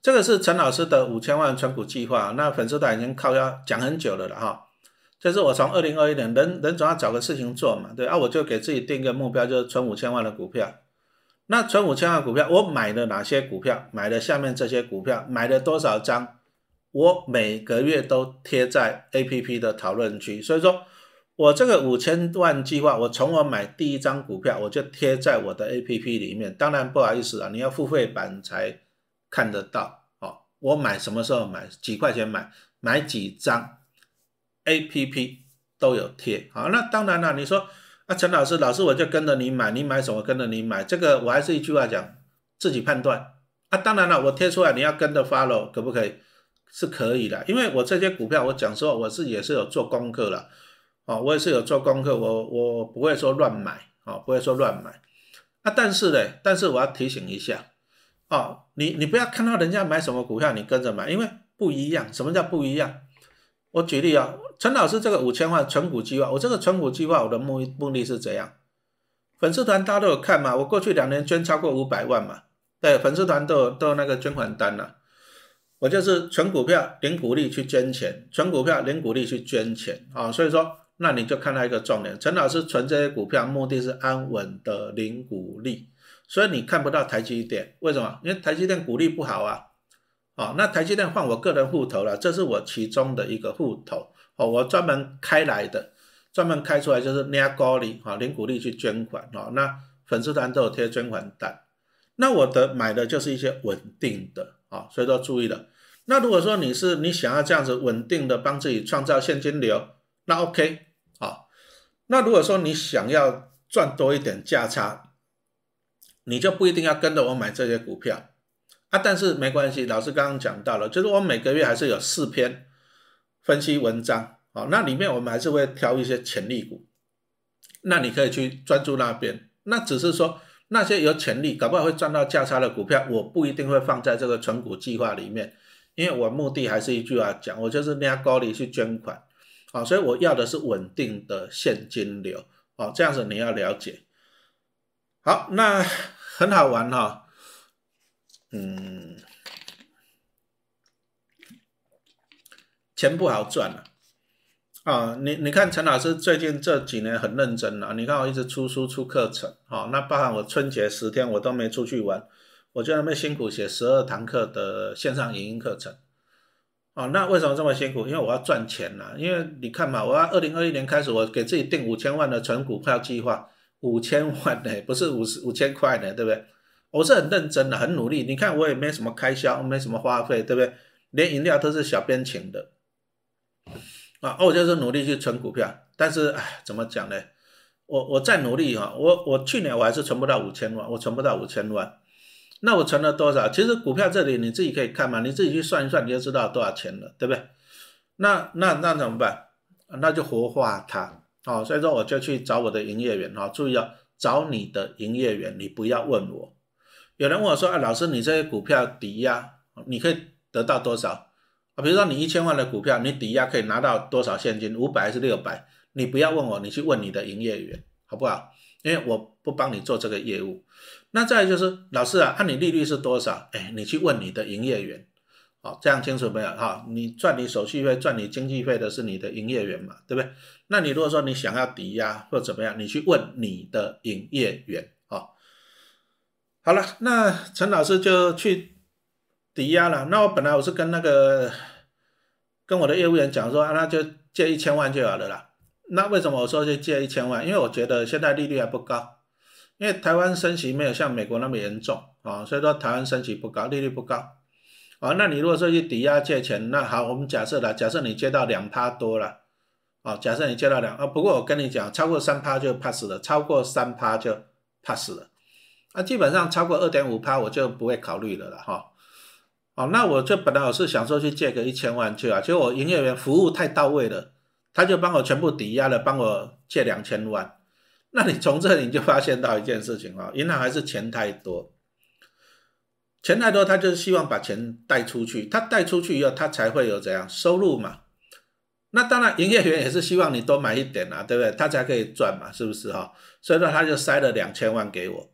这个是陈老师的五千万存股计划，那粉丝团已经靠要讲很久了了哈。这是我从二零二一年，人人总要找个事情做嘛，对啊，我就给自己定个目标，就是存五千万的股票。那存五千万股票，我买了哪些股票？买了下面这些股票，买了多少张？我每个月都贴在 A P P 的讨论区。所以说我这个五千万计划，我从我买第一张股票，我就贴在我的 A P P 里面。当然不好意思啊，你要付费版才看得到哦。我买什么时候买？几块钱买？买几张？A P P 都有贴。好，那当然了。你说啊，陈老师，老师我就跟着你买，你买什么跟着你买？这个我还是一句话讲，自己判断。啊，当然了，我贴出来你要跟着 follow，可不可以？是可以的，因为我这些股票，我讲实话，我是也是有做功课了。哦，我也是有做功课，我我不会说乱买，哦，不会说乱买。啊，但是呢，但是我要提醒一下。哦，你你不要看到人家买什么股票，你跟着买，因为不一样。什么叫不一样？我举例啊，陈老师这个五千万存股计划，我这个存股计划，我的目目的是怎样？粉丝团大家都有看嘛？我过去两年捐超过五百万嘛？对，粉丝团都有都有那个捐款单了。我就是存股票零股利去捐钱，存股票零股利去捐钱啊。所以说，那你就看到一个重点，陈老师存这些股票目的是安稳的零股利。所以你看不到台积电，为什么？因为台积电股利不好啊。哦，那台积电换我个人户头了，这是我其中的一个户头。哦，我专门开来的，专门开出来就是拿高利，哈，零股利去捐款。哦，那粉丝团都有贴捐款单。那我的买的就是一些稳定的，啊，所以说注意了。那如果说你是你想要这样子稳定的帮自己创造现金流，那 OK，好。那如果说你想要赚多一点价差，你就不一定要跟着我买这些股票啊。但是没关系，老师刚刚讲到了，就是我每个月还是有四篇分析文章好，那里面我们还是会挑一些潜力股，那你可以去专注那边。那只是说那些有潜力，搞不好会赚到价差的股票，我不一定会放在这个存股计划里面，因为我目的还是一句话讲，我就是拿高利去捐款啊，所以我要的是稳定的现金流啊，这样子你要了解。好，那很好玩哈，嗯，钱不好赚了啊！你你看陈老师最近这几年很认真啊，你看我一直出书出课程啊，那包含我春节十天我都没出去玩，我就那么辛苦写十二堂课的线上影音课程啊。那为什么这么辛苦？因为我要赚钱呐。因为你看嘛，我要二零二一年开始，我给自己定五千万的存股票计划。五千万呢，不是五十五千块呢，对不对？我是很认真的，很努力。你看我也没什么开销，没什么花费，对不对？连饮料都是小编请的啊。我就是努力去存股票，但是唉，怎么讲呢？我我再努力哈，我我去年我还是存不到五千万，我存不到五千万。那我存了多少？其实股票这里你自己可以看嘛，你自己去算一算，你就知道多少钱了，对不对？那那那怎么办？那就活化它。好，所以说我就去找我的营业员哈，注意哦，找你的营业员，你不要问我。有人问我说，啊，老师，你这些股票抵押，你可以得到多少啊？比如说你一千万的股票，你抵押可以拿到多少现金？五百还是六百？你不要问我，你去问你的营业员，好不好？因为我不帮你做这个业务。那再就是，老师啊，按你利率是多少？哎，你去问你的营业员。好，这样清楚没有？哈，你赚你手续费、赚你经纪费的是你的营业员嘛，对不对？那你如果说你想要抵押或怎么样，你去问你的营业员。好，好了，那陈老师就去抵押了。那我本来我是跟那个跟我的业务员讲说，那就借一千万就好了啦。那为什么我说就借一千万？因为我觉得现在利率还不高，因为台湾升息没有像美国那么严重啊，所以说台湾升息不高，利率不高。啊，那你如果说去抵押借钱，那好，我们假设了，假设你借到两趴多了，啊，假设你借到两啊，不过我跟你讲，超过三趴就 pass 了，超过三趴就 pass 了，啊，基本上超过二点五趴我就不会考虑了了哈。哦那我就本来我是想说去借个一千万去啊，结果我营业员服务太到位了，他就帮我全部抵押了，帮我借两千万。那你从这里就发现到一件事情啊，银行还是钱太多。钱太多，他就是希望把钱贷出去，他贷出去以后，他才会有怎样收入嘛？那当然，营业员也是希望你多买一点啊，对不对？他才可以赚嘛，是不是哈？所以说他就塞了两千万给我。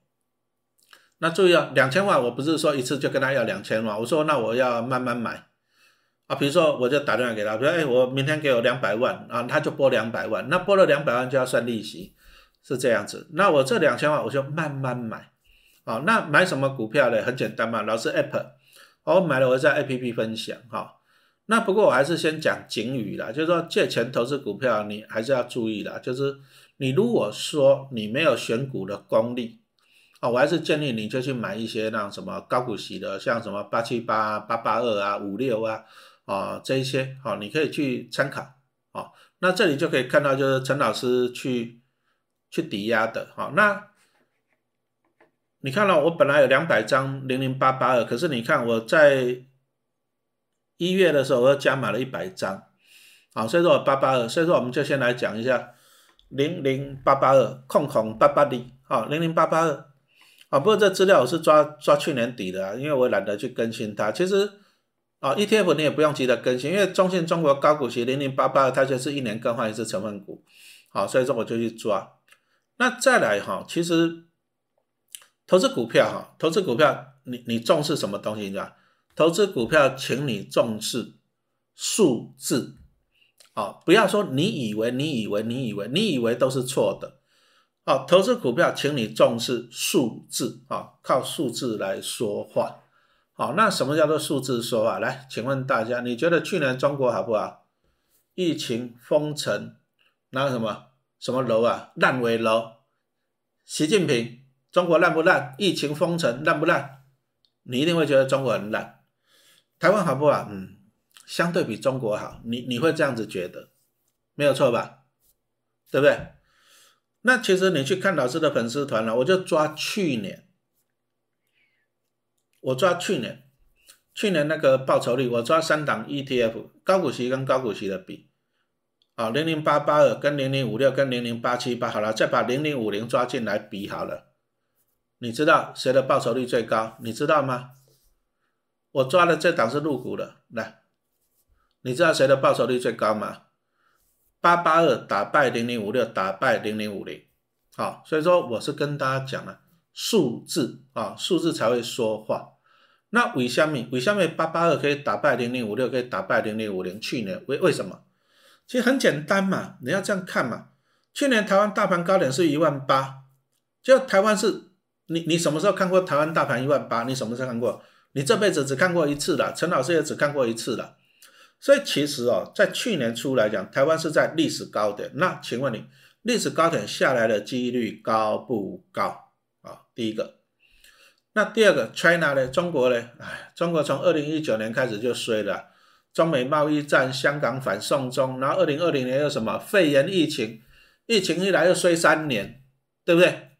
那注意啊，两千万我不是说一次就跟他要两千万，我说那我要慢慢买啊。比如说我就打电话给他，比如哎，我明天给我两百万啊，他就拨两百万，那拨了两百万就要算利息，是这样子。那我这两千万我就慢慢买。好，那买什么股票呢？很简单嘛，老师 App，我买了我在 APP 分享哈。那不过我还是先讲警语啦，就是说借钱投资股票，你还是要注意啦。就是你如果说你没有选股的功力，我还是建议你就去买一些那什么高股息的，像什么八七八、八八二啊、五六啊，啊这一些，好，你可以去参考。好，那这里就可以看到，就是陈老师去去抵押的，好，那。你看了，我本来有两百张零零八八二，可是你看我在一月的时候，我又加买了一百张，好，所以说我八八二，所以说我们就先来讲一下零零八八二空空八八零，好，零零八八二，啊，不过这资料我是抓抓去年底的啊，因为我懒得去更新它。其实啊，ETF 你也不用急着更新，因为中信中国高股息零零八八，它就是一年更换一次成分股，好，所以说我就去抓。那再来哈，其实。投资股票哈，投资股票，你你重视什么东西？你知道？投资股票，请你重视数字，啊，不要说你以为你以为你以为你以为都是错的，哦，投资股票，请你重视数字，啊，靠数字来说话，好，那什么叫做数字说话？来，请问大家，你觉得去年中国好不好？疫情封城，那个什么什么楼啊，烂尾楼，习近平。中国烂不烂？疫情封城烂不烂？你一定会觉得中国很烂。台湾好不好？嗯，相对比中国好。你你会这样子觉得，没有错吧？对不对？那其实你去看老师的粉丝团了，我就抓去年我抓去年，去年那个报酬率，我抓三档 ETF 高股息跟高股息的比，啊，零零八八二跟零零五六跟零零八七八，好了，再把零零五零抓进来比好了，你知道谁的报酬率最高？你知道吗？我抓的这档是入股的，来，你知道谁的报酬率最高吗？八八二打败零零五六，打败零零五零，好，所以说我是跟大家讲了数字啊，数字才会说话。那为什么？为什么八八二可以打败零零五六，可以打败零零五零？去年为为什么？其实很简单嘛，你要这样看嘛。去年台湾大盘高点是一万八，就台湾是你你什么时候看过台湾大盘一万八？你什么时候看过？你这辈子只看过一次了，陈老师也只看过一次了。所以其实哦，在去年初来讲，台湾是在历史高点。那请问你，历史高点下来的几率高不高啊？第一个，那第二个，China 呢？中国呢？哎，中国从二零一九年开始就衰了，中美贸易战、香港反送中，然后二零二零年又什么肺炎疫情，疫情一来又衰三年，对不对？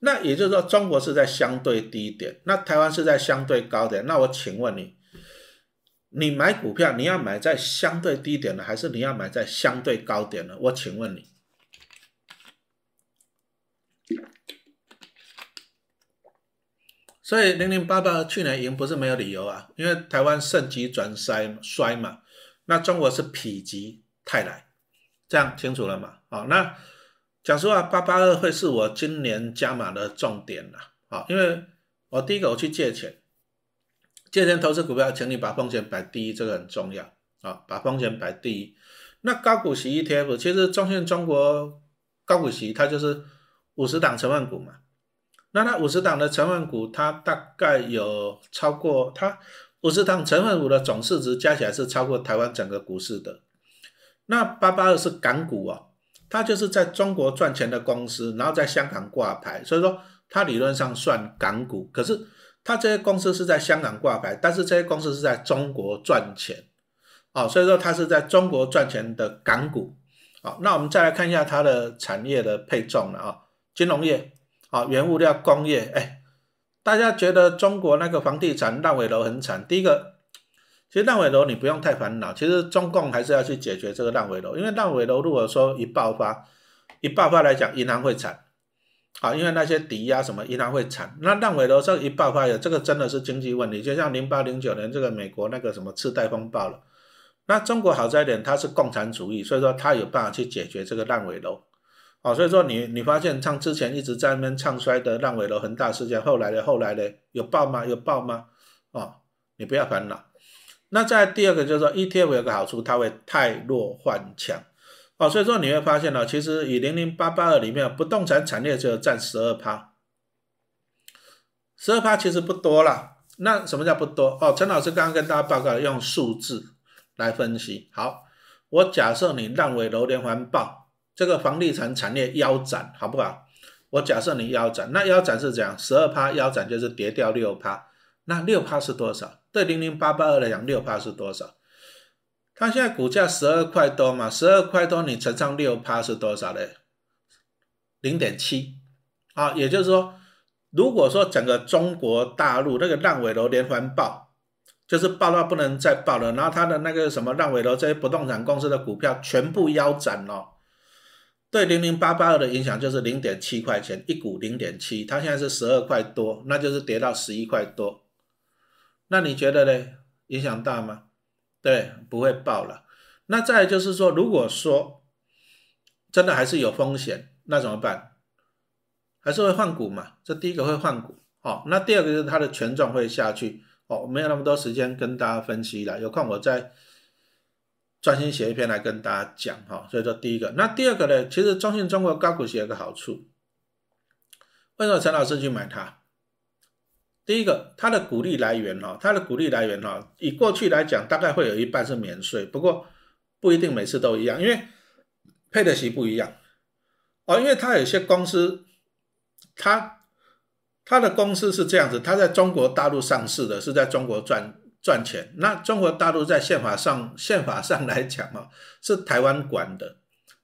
那也就是说，中国是在相对低点，那台湾是在相对高点。那我请问你？你买股票，你要买在相对低点的，还是你要买在相对高点的？我请问你，所以零零八八去年赢不是没有理由啊，因为台湾盛极转衰衰嘛，那中国是否极泰来，这样清楚了吗？好，那讲实话，八八二会是我今年加码的重点了，好，因为我第一个我去借钱。借钱投资股票，请你把风险摆第一，这个很重要啊！把风险摆第一。那高股息 ETF，其实中信中国高股息它就是五十档成分股嘛。那它五十档的成分股，它大概有超过它五十档成分股的总市值加起来是超过台湾整个股市的。那八八二是港股哦，它就是在中国赚钱的公司，然后在香港挂牌，所以说它理论上算港股，可是。它这些公司是在香港挂牌，但是这些公司是在中国赚钱，啊，所以说它是在中国赚钱的港股，好，那我们再来看一下它的产业的配重了啊，金融业，啊，原物料工业，哎，大家觉得中国那个房地产烂尾楼很惨，第一个，其实烂尾楼你不用太烦恼，其实中共还是要去解决这个烂尾楼，因为烂尾楼如果说一爆发，一爆发来讲，银行会惨。啊，因为那些抵押什么，银行会惨。那烂尾楼这一爆发，这个真的是经济问题，就像零八零九年这个美国那个什么次贷风暴了。那中国好在一点，它是共产主义，所以说它有办法去解决这个烂尾楼。哦，所以说你你发现唱之前一直在那边唱衰的烂尾楼恒大事件，后来的后来的有爆吗？有爆吗？哦，你不要烦恼。那在第二个就是说，ETF 有个好处，它会太弱换强。哦，所以说你会发现呢，其实以零零八八二里面不动产产业只有占十二趴，十二趴其实不多啦。那什么叫不多？哦，陈老师刚刚跟大家报告用数字来分析。好，我假设你烂尾楼连环爆，这个房地产产业腰斩，好不好？我假设你腰斩，那腰斩是怎样？十二趴腰斩就是跌掉六趴，那六趴是多少？对零零八八二来讲，六趴是多少？它现在股价十二块多嘛，十二块多你乘上六趴是多少嘞？零点七啊，也就是说，如果说整个中国大陆那个烂尾楼连环爆，就是爆到不能再爆了，然后它的那个什么烂尾楼这些不动产公司的股票全部腰斩了，对零零八八二的影响就是零点七块钱一股，零点七，它现在是十二块多，那就是跌到十一块多，那你觉得呢？影响大吗？对，不会爆了。那再就是说，如果说真的还是有风险，那怎么办？还是会换股嘛？这第一个会换股，哦。那第二个就是它的权重会下去，哦。没有那么多时间跟大家分析了，有空我再专心写一篇来跟大家讲，哈。所以说第一个，那第二个呢？其实中信中国高股息有个好处，为什么陈老师去买它？第一个，它的股利来源哈，它的股利来源哈，以过去来讲，大概会有一半是免税，不过不一定每次都一样，因为配的息不一样哦。因为它有些公司，它它的公司是这样子，它在中国大陆上市的，是在中国赚赚钱。那中国大陆在宪法上宪法上来讲啊，是台湾管的，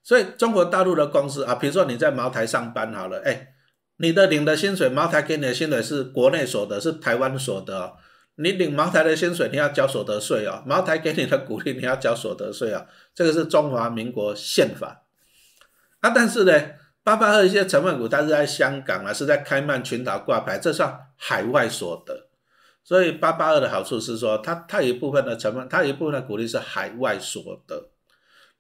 所以中国大陆的公司啊，比如说你在茅台上班好了，哎。你的领的薪水，茅台给你的薪水是国内所得，是台湾所得。你领茅台的薪水，你要交所得税啊。茅台给你的股利，你要交所得税啊。这个是中华民国宪法啊。但是呢，八八二一些成分股，它是在香港啊，是在开曼群岛挂牌，这算海外所得。所以八八二的好处是说，它它有一部分的成分，它有一部分的股利是海外所得。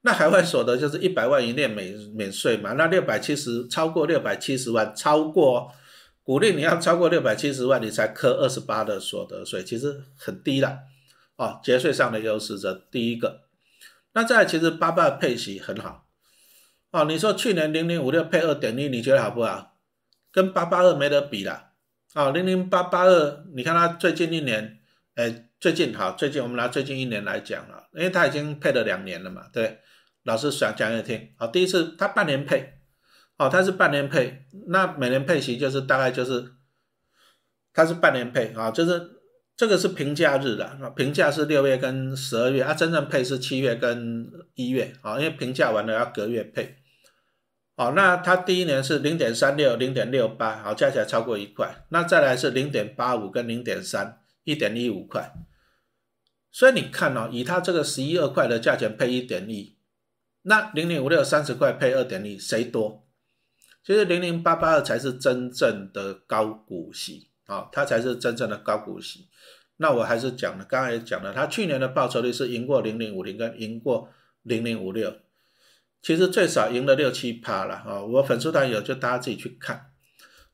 那海外所得就是一百万以内免免税嘛。那六百七十超过六百七十万，超过鼓励你要超过六百七十万，你才扣二十八的所得税，其实很低了哦。节税上的优势这第一个。那再其实八八配息很好哦。你说去年零零五六配二点一，你觉得好不好？跟八八二没得比了。啊，零零八八二，你看它最近一年，哎，最近好，最近我们拿最近一年来讲了，因为它已经配了两年了嘛，对，老师想讲给你听。好，第一次它半年配，哦，它是半年配，那每年配息就是大概就是，它是半年配啊，就是这个是平假日的，平价是六月跟十二月，啊，真正配是七月跟一月，啊，因为平价完了要隔月配。哦，那它第一年是零点三六、零点六八，好，加起来超过一块。那再来是零点八五跟零点三，一点一五块。所以你看哦，以它这个十一二块的价钱配一点一，那零零五六三十块配二点一，谁多？其实零零八八二才是真正的高股息啊，它才是真正的高股息。那我还是讲了，刚才讲了，它去年的报酬率是赢过零零五零跟赢过零零五六。其实最少赢了六七趴了啊！我粉丝团有，就大家自己去看。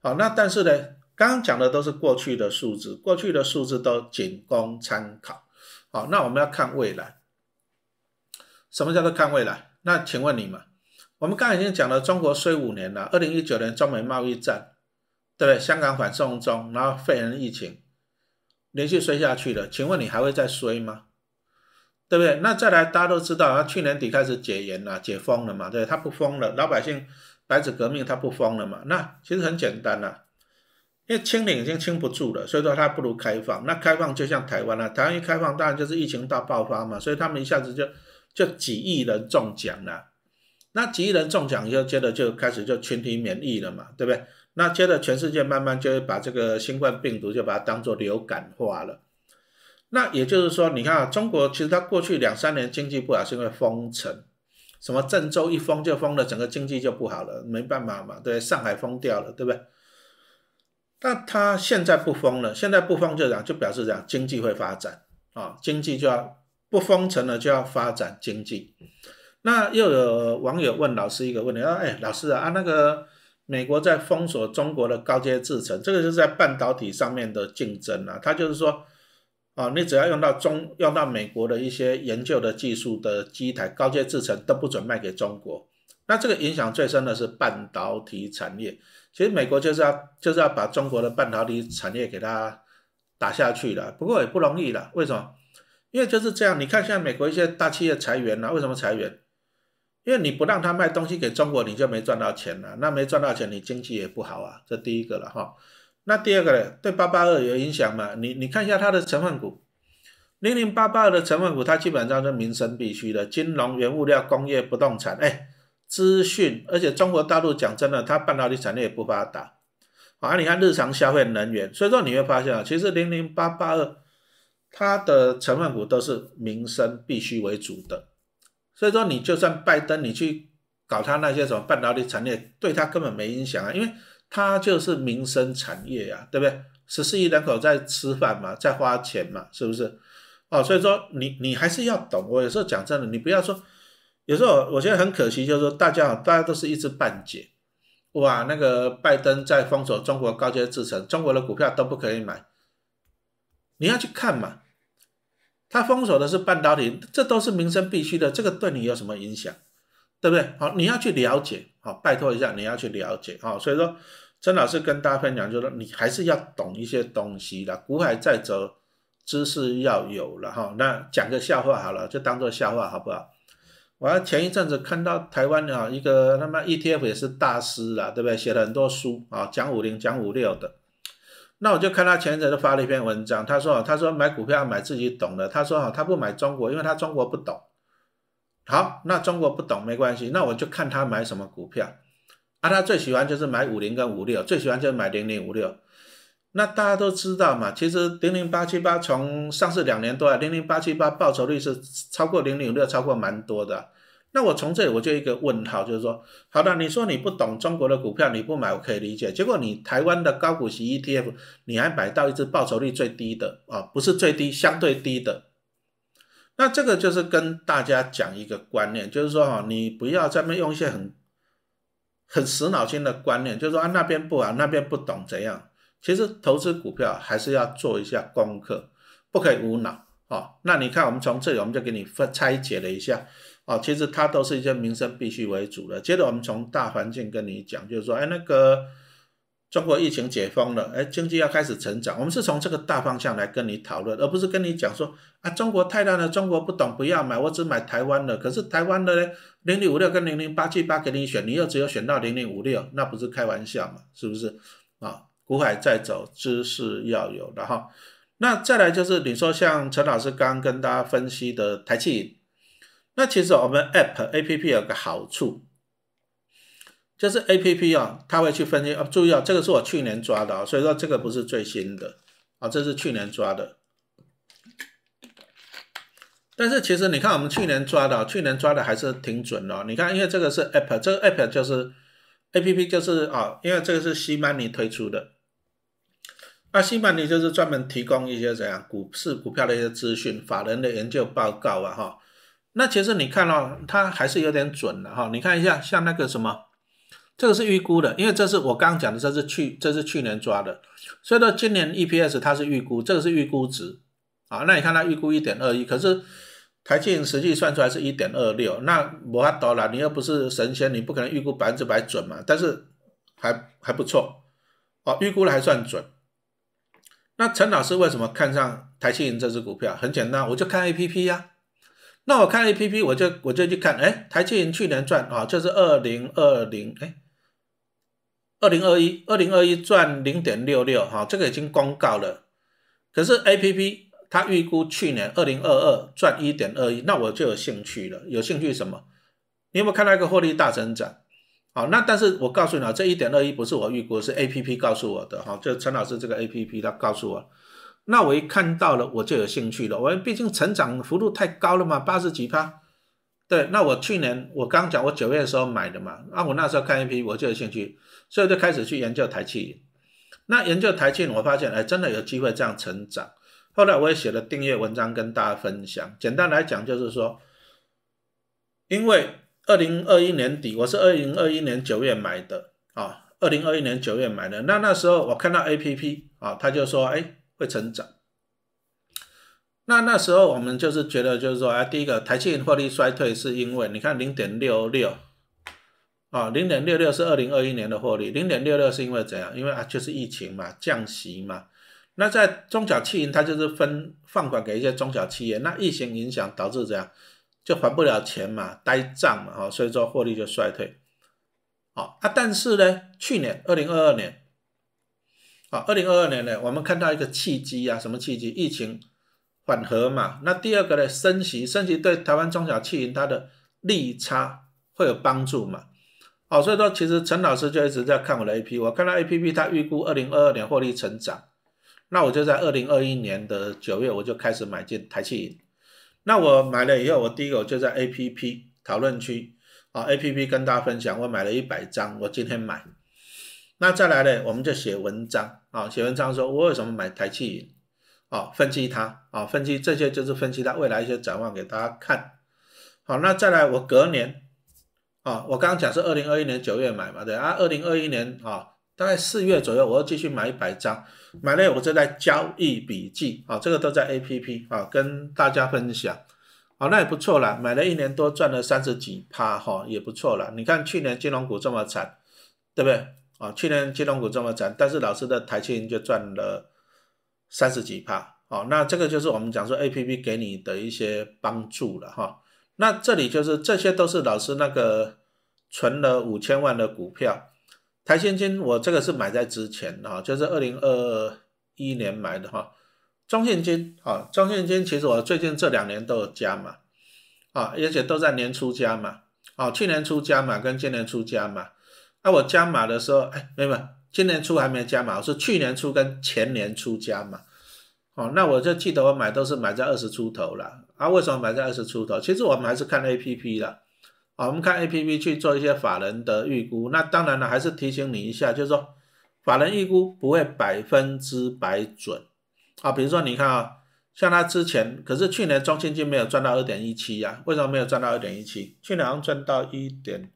好，那但是呢，刚刚讲的都是过去的数字，过去的数字都仅供参考。好，那我们要看未来。什么叫做看未来？那请问你们，我们刚才已经讲了，中国衰五年了，二零一九年中美贸易战，对不对？香港反送中，然后肺炎疫情，连续衰下去了。请问你还会再衰吗？对不对？那再来，大家都知道，他去年底开始解严了，解封了嘛？对，他不封了，老百姓白纸革命，他不封了嘛？那其实很简单啦，因为清零已经清不住了，所以说他不如开放。那开放就像台湾了，台湾一开放，当然就是疫情大爆发嘛，所以他们一下子就就几亿人中奖了。那几亿人中奖以后，接着就开始就群体免疫了嘛，对不对？那接着全世界慢慢就会把这个新冠病毒就把它当做流感化了。那也就是说，你看啊，中国其实它过去两三年经济不好，是因为封城，什么郑州一封就封了，整个经济就不好了，没办法嘛，对，上海封掉了，对不对？那它现在不封了，现在不封就讲，就表示讲经济会发展啊，经济就要不封城了，就要发展经济。那又有网友问老师一个问题，啊，哎，老师啊，啊那个美国在封锁中国的高阶制程，这个就是在半导体上面的竞争啊，他就是说。啊，你只要用到中用到美国的一些研究的技术的机台高阶制程都不准卖给中国，那这个影响最深的是半导体产业。其实美国就是要就是要把中国的半导体产业给它打下去了，不过也不容易了。为什么？因为就是这样。你看现在美国一些大企业裁员了，为什么裁员？因为你不让他卖东西给中国，你就没赚到钱了。那没赚到钱，你经济也不好啊。这第一个了哈。那第二个呢？对八八二有影响吗？你你看一下它的成分股，零零八八二的成分股，它基本上是民生必须的，金融、原物料、工业、不动产，哎，资讯，而且中国大陆讲真的，它半导体产业也不发达，啊，你看日常消费能源，所以说你会发现啊，其实零零八八二它的成分股都是民生必须为主的，所以说你就算拜登你去搞他那些什么半导体产业，对他根本没影响啊，因为。它就是民生产业呀，对不对？十四亿人口在吃饭嘛，在花钱嘛，是不是？哦，所以说你你还是要懂。我有时候讲真的，你不要说，有时候我觉得很可惜，就是说大家大家都是一知半解。哇，那个拜登在封锁中国高阶制程，中国的股票都不可以买。你要去看嘛，他封锁的是半导体，这都是民生必须的，这个对你有什么影响？对不对？好，你要去了解，好，拜托一下，你要去了解，好，所以说。曾老师跟大家分享，就是你还是要懂一些东西的，股海在走，知识要有了哈。那讲个笑话好了，就当做笑话好不好？我前一阵子看到台湾的一个他妈 ETF 也是大师啦，对不对？写了很多书啊，讲五零讲五六的。那我就看他前一阵子发了一篇文章，他说他说买股票要买自己懂的，他说哈他不买中国，因为他中国不懂。好，那中国不懂没关系，那我就看他买什么股票。啊，他最喜欢就是买五零跟五六，最喜欢就是买零零五六。那大家都知道嘛，其实零零八七八从上市两年多啊，零零八七八报酬率是超过零零五六，超过蛮多的。那我从这里我就一个问号，就是说，好的，你说你不懂中国的股票，你不买我可以理解。结果你台湾的高股息 ETF，你还买到一只报酬率最低的啊，不是最低，相对低的。那这个就是跟大家讲一个观念，就是说哈，你不要在那用一些很很死脑筋的观念，就是说啊那边不好那边不懂怎样。其实投资股票还是要做一下功课，不可以无脑啊。那你看我们从这里我们就给你分拆解了一下。哦，其实它都是一些民生必须为主的。接着我们从大环境跟你讲，就是说，哎，那个中国疫情解封了，哎，经济要开始成长。我们是从这个大方向来跟你讨论，而不是跟你讲说啊，中国太烂了，中国不懂，不要买，我只买台湾的。可是台湾的呢，零零五六跟零零八七八给你选，你又只有选到零零五六，那不是开玩笑嘛？是不是？啊，股海在走，知识要有的哈。那再来就是你说像陈老师刚跟大家分析的台气。那其实我们 App A P P 有个好处，就是 A P P 啊，它会去分析。哦，注意啊，这个是我去年抓的，所以说这个不是最新的啊，这是去年抓的。但是其实你看，我们去年抓的，去年抓的还是挺准的。你看，因为这个是 App，这个 App 就是 A P P，就是啊，因为这个是西曼尼推出的。那西曼尼就是专门提供一些怎样股市股票的一些资讯、法人的研究报告啊，哈。那其实你看到它还是有点准的哈，你看一下，像那个什么，这个是预估的，因为这是我刚讲的，这是去这是去年抓的，所以说今年 EPS 它是预估，这个是预估值啊。那你看它预估一点二亿，可是台积实际算出来是一点二六，那我法多了，你又不是神仙，你不可能预估百分之百准嘛，但是还还不错哦，预估的还算准。那陈老师为什么看上台积银这只股票？很简单，我就看 APP 呀。那我看 A P P，我就我就去看，哎，台积银去年赚啊，这是二零二零，哎，二零二一，二零二一赚零点六六，哈，这个已经公告了。可是 A P P 它预估去年二零二二赚一点二一，那我就有兴趣了。有兴趣什么？你有没有看到一个获利大增长？好，那但是我告诉你啊，这一点二一不是我预估，是 A P P 告诉我的，哈，就陈老师这个 A P P 他告诉我。那我一看到了，我就有兴趣了。我毕竟成长幅度太高了嘛，八十几趴。对，那我去年我刚讲，我九月的时候买的嘛。那我那时候看一批，我就有兴趣，所以就开始去研究台气。那研究台气，我发现哎，真的有机会这样成长。后来我也写了订阅文章跟大家分享。简单来讲就是说，因为二零二一年底，我是二零二一年九月买的啊，二零二一年九月买的。那那时候我看到 A P P 啊，他就说哎。会成长，那那时候我们就是觉得，就是说，啊，第一个台积电获利衰退，是因为你看零点六六，啊，零点六六是二零二一年的获利，零点六六是因为怎样？因为啊，就是疫情嘛，降息嘛。那在中小企业，它就是分放款给一些中小企业，那疫情影响导致怎样，就还不了钱嘛，呆账嘛，哈，所以说获利就衰退。好啊，但是呢，去年二零二二年。啊，二零二二年呢，我们看到一个契机啊，什么契机？疫情缓和嘛。那第二个呢，升息，升息对台湾中小企业它的利差会有帮助嘛？哦，所以说其实陈老师就一直在看我的 A P，我看到 A P P 它预估二零二二年获利成长，那我就在二零二一年的九月我就开始买进台气。那我买了以后，我第一个就在 A P P 讨论区啊，A P P 跟大家分享，我买了一百张，我今天买。那再来呢，我们就写文章啊，写文章说我为什么买台气啊，分析它啊，分析这些就是分析它未来一些展望给大家看。好，那再来我隔年啊，我刚刚讲是二零二一年九月买嘛，对啊，二零二一年啊，大概四月左右，我要继续买一百张，买了我就在交易笔记啊，这个都在 A P P 啊，跟大家分享。好，那也不错了，买了一年多赚了三十几趴哈，也不错了。你看去年金融股这么惨，对不对？啊，去年金融股这么涨，但是老师的台积银就赚了三十几帕。哦，那这个就是我们讲说 A P P 给你的一些帮助了哈。那这里就是这些都是老师那个存了五千万的股票，台现金我这个是买在之前哈，就是二零二一年买的哈。中现金啊，中现金其实我最近这两年都有加嘛，啊，而且都在年初加嘛，啊，去年初加嘛，跟今年初加嘛。啊，我加码的时候，哎，没有，今年初还没加码，我是去年初跟前年初加码。哦，那我就记得我买都是买在二十出头了。啊，为什么买在二十出头？其实我们还是看 A P P 的。啊，我们看 A P P 去做一些法人的预估。那当然了，还是提醒你一下，就是说法人预估不会百分之百准。啊，比如说你看啊，像他之前，可是去年中信金没有赚到二点一七呀？为什么没有赚到二点一七？去年好像赚到一点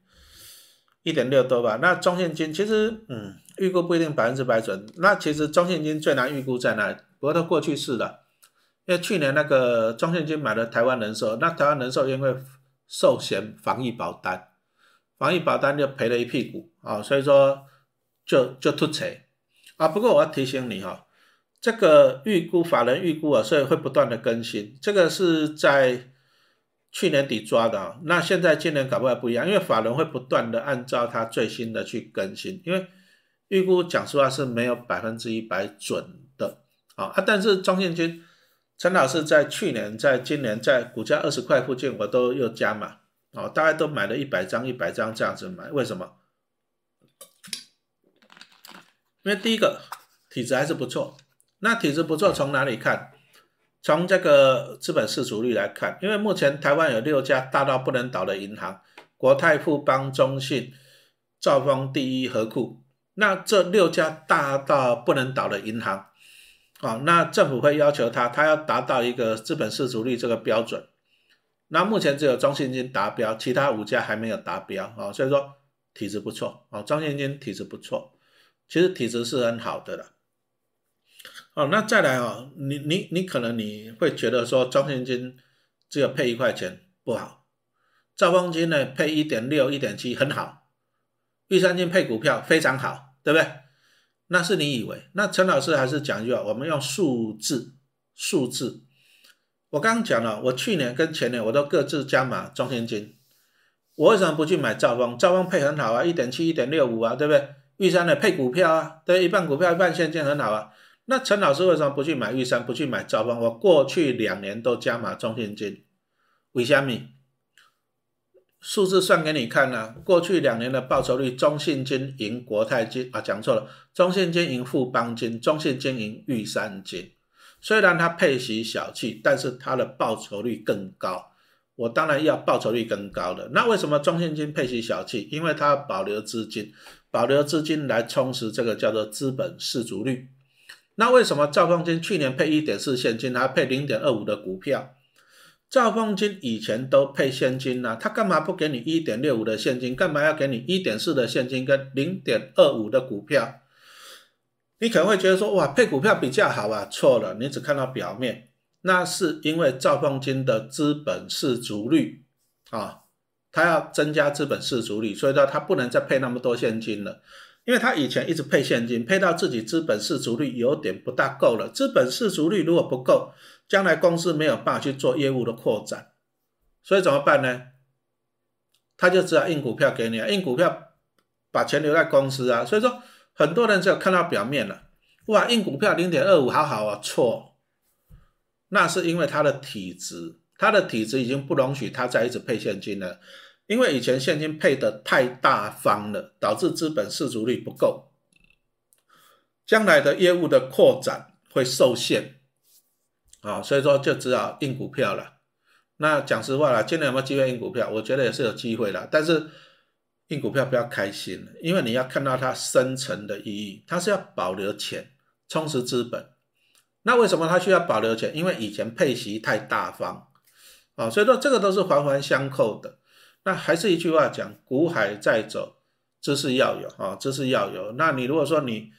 一点六多吧？那中信金其实，嗯，预估不一定百分之百准。那其实中信金最难预估在哪？不过都过去式了。因为去年那个中信金买了台湾人寿，那台湾人寿因为寿险防疫保单，防疫保单就赔了一屁股啊，所以说就就突锤啊。不过我要提醒你哈。这个预估法人预估啊，所以会不断的更新。这个是在去年底抓的啊，那现在今年搞不好不一样，因为法人会不断的按照它最新的去更新。因为预估讲实话是没有百分之一百准的啊啊！但是中信金陈老师在去年、在今年在股价二十块附近，我都又加码啊，大概都买了一百张、一百张这样子买。为什么？因为第一个体质还是不错。那体质不错，从哪里看？从这个资本市足率来看，因为目前台湾有六家大到不能倒的银行，国泰、富邦、中信、兆丰、第一、和库。那这六家大到不能倒的银行，啊，那政府会要求他，他要达到一个资本市足率这个标准。那目前只有中信金达标，其他五家还没有达标啊，所以说体质不错啊，中信金体质不错，其实体质是很好的了。哦，那再来哦，你你你可能你会觉得说，中信金只有配一块钱不好，兆丰金呢配一点六、一点七很好，玉山金配股票非常好，对不对？那是你以为？那陈老师还是讲一句话，我们用数字，数字。我刚刚讲了，我去年跟前年我都各自加码中信金，我为什么不去买兆丰？兆丰配很好啊，一点七、一点六五啊，对不对？玉山呢配股票啊，对，一半股票一半现金很好啊。那陈老师为什么不去买玉山，不去买兆丰？我过去两年都加码中信金，为什么？数字算给你看呢。过去两年的报酬率，中信金赢国泰金啊，讲错了，中信金赢富邦金，中信金赢玉山金。虽然它配息小气，但是它的报酬率更高。我当然要报酬率更高的。那为什么中信金配息小气？因为它保留资金，保留资金来充实这个叫做资本市足率。那为什么兆丰金去年配一点四现金，还配零点二五的股票？兆丰金以前都配现金呢，他干嘛不给你一点六五的现金？干嘛要给你一点四的现金跟零点二五的股票？你可能会觉得说，哇，配股票比较好啊？错了，你只看到表面，那是因为兆丰金的资本市足率啊，它要增加资本市足率，所以说它不能再配那么多现金了。因为他以前一直配现金，配到自己资本市足率有点不大够了。资本市足率如果不够，将来公司没有办法去做业务的扩展，所以怎么办呢？他就只好印股票给你啊，印股票把钱留在公司啊。所以说，很多人只有看到表面了，哇，印股票零点二五，好好啊，错，那是因为他的体质，他的体质已经不容许他再一直配现金了。因为以前现金配的太大方了，导致资本市足率不够，将来的业务的扩展会受限，啊，所以说就只好印股票了。那讲实话了，今年有没有机会印股票？我觉得也是有机会的，但是印股票不要开心，因为你要看到它深层的意义，它是要保留钱，充实资本。那为什么它需要保留钱？因为以前配息太大方，啊，所以说这个都是环环相扣的。那还是一句话讲，股海在走，知识要有啊，知识要有。那你如果说你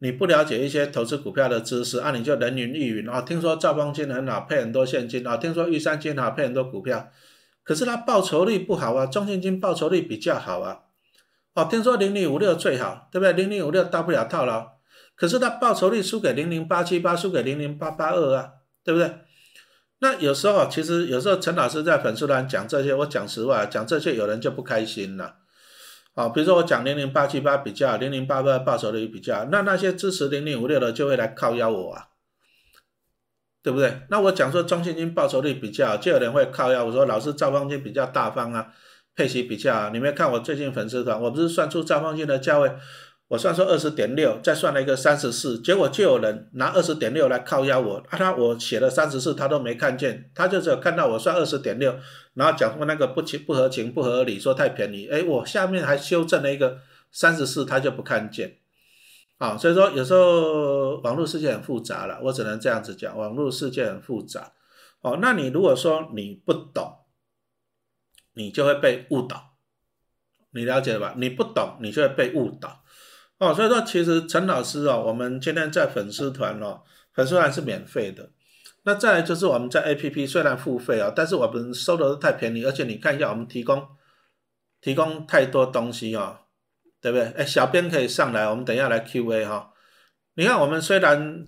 你不了解一些投资股票的知识啊，你就人云亦云啊。听说兆邦金很好，配很多现金啊。听说玉山金好，配很多股票，可是它报酬率不好啊。中信金报酬率比较好啊。哦，听说零零五六最好，对不对？零零五六大不了套牢，可是它报酬率输给零零八七八，输给零零八八二啊，对不对？那有时候其实有时候陈老师在粉丝团讲这些，我讲实话，讲这些有人就不开心了。啊，比如说我讲零零八七八比较，零零八八报酬率比较，那那些支持零零五六的就会来靠邀我啊，对不对？那我讲说中信金报酬率比较，就有人会靠邀我说老师赵方金比较大方啊，配息比较。你没看我最近粉丝团，我不是算出赵方金的价位，我算出二十点六，再算了一个三十四，结果就有人拿二十点六来靠压我，啊他我写了三十四，他都没看见，他就只有看到我算二十点六，然后讲说那个不情不合情不合理，说太便宜，哎，我下面还修正了一个三十四，他就不看见。啊，所以说有时候网络世界很复杂了，我只能这样子讲，网络世界很复杂。哦，那你如果说你不懂，你就会被误导，你了解吧？你不懂，你就会被误导。哦，所以说其实陈老师哦，我们今天在粉丝团哦，粉丝团是免费的。那再来就是我们在 A P P 虽然付费啊，但是我们收的太便宜，而且你看一下我们提供提供太多东西哦。对不对？哎，小编可以上来，我们等一下来 Q A 哈。你看，我们虽然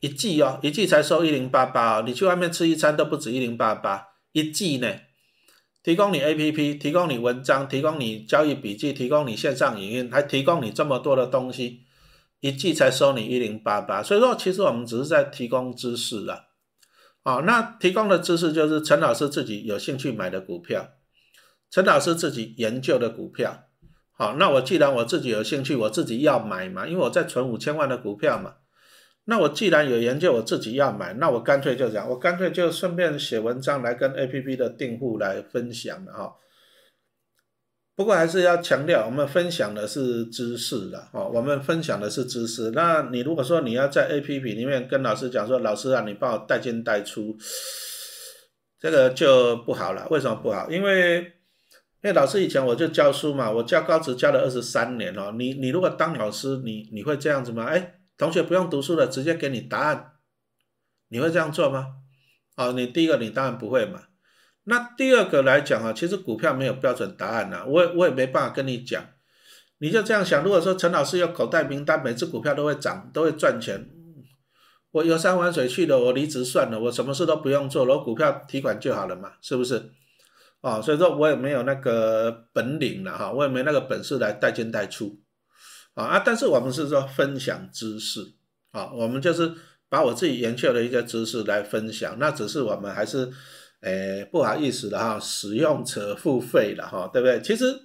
一季哦，一季才收一零八八哦，你去外面吃一餐都不止一零八八，一季呢，提供你 A P P，提供你文章，提供你交易笔记，提供你线上影音，还提供你这么多的东西，一季才收你一零八八。所以说，其实我们只是在提供知识了。哦，那提供的知识就是陈老师自己有兴趣买的股票，陈老师自己研究的股票。好，那我既然我自己有兴趣，我自己要买嘛，因为我在存五千万的股票嘛。那我既然有研究，我自己要买，那我干脆就讲，我干脆就顺便写文章来跟 A P P 的订户来分享了哈。不过还是要强调，我们分享的是知识的哦，我们分享的是知识。那你如果说你要在 A P P 里面跟老师讲说，老师啊，你帮我带进带出，这个就不好了。为什么不好？因为因为老师以前我就教书嘛，我教高职教了二十三年哦。你你如果当老师，你你会这样子吗？哎，同学不用读书了，直接给你答案，你会这样做吗？哦，你第一个你当然不会嘛。那第二个来讲啊，其实股票没有标准答案呐，我我也没办法跟你讲。你就这样想，如果说陈老师有口袋名单，每只股票都会涨，都会赚钱，我游山玩水去了，我离职算了，我什么事都不用做，我股票提款就好了嘛，是不是？啊，所以说我也没有那个本领了哈，我也没那个本事来带进带出，啊啊，但是我们是说分享知识，啊，我们就是把我自己研究的一些知识来分享，那只是我们还是，诶不好意思的哈，使用者付费了哈，对不对？其实，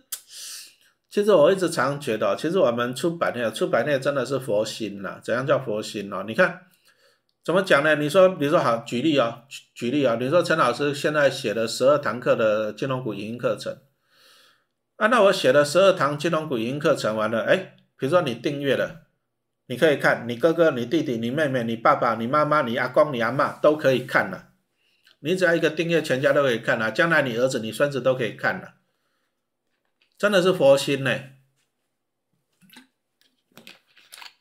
其实我一直常觉得，其实我们出版业，出版业真的是佛心呐，怎样叫佛心呢？你看。怎么讲呢？你说，你说好，举例啊，举举例啊。你说陈老师现在写了十二堂课的金融股影音课程，啊，那我写了十二堂金融股影音课程完了，哎，比如说你订阅了，你可以看，你哥哥、你弟弟、你妹妹、你爸爸、你妈妈、你阿公、你阿妈都可以看了。你只要一个订阅，全家都可以看了，将来你儿子、你孙子都可以看了，真的是佛心呢。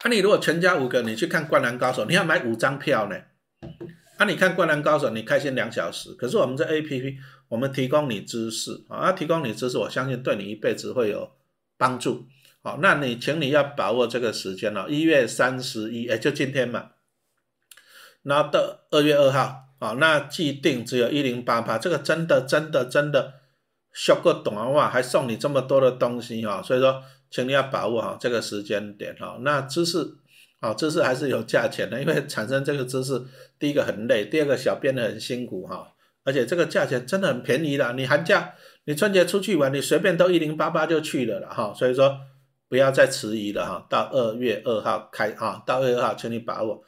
那你如果全家五个，你去看《灌篮高手》，你要买五张票呢。那你看《灌篮高手》，你开心两小时。可是我们这 A P P，我们提供你知识啊，提供你知识，我相信对你一辈子会有帮助。好，那你请你要把握这个时间了，一月三十一，哎，就今天嘛。然后到二月二号，啊，那既定只有一零八八，这个真的真的真的，学过懂的话还送你这么多的东西哈，所以说。请你要把握好这个时间点哈。那知识，啊，知识还是有价钱的，因为产生这个知识，第一个很累，第二个小编的很辛苦哈。而且这个价钱真的很便宜的，你寒假、你春节出去玩，你随便都一零八八就去了了哈。所以说不要再迟疑了哈。到二月二号开啊，到二月二号，请你把握。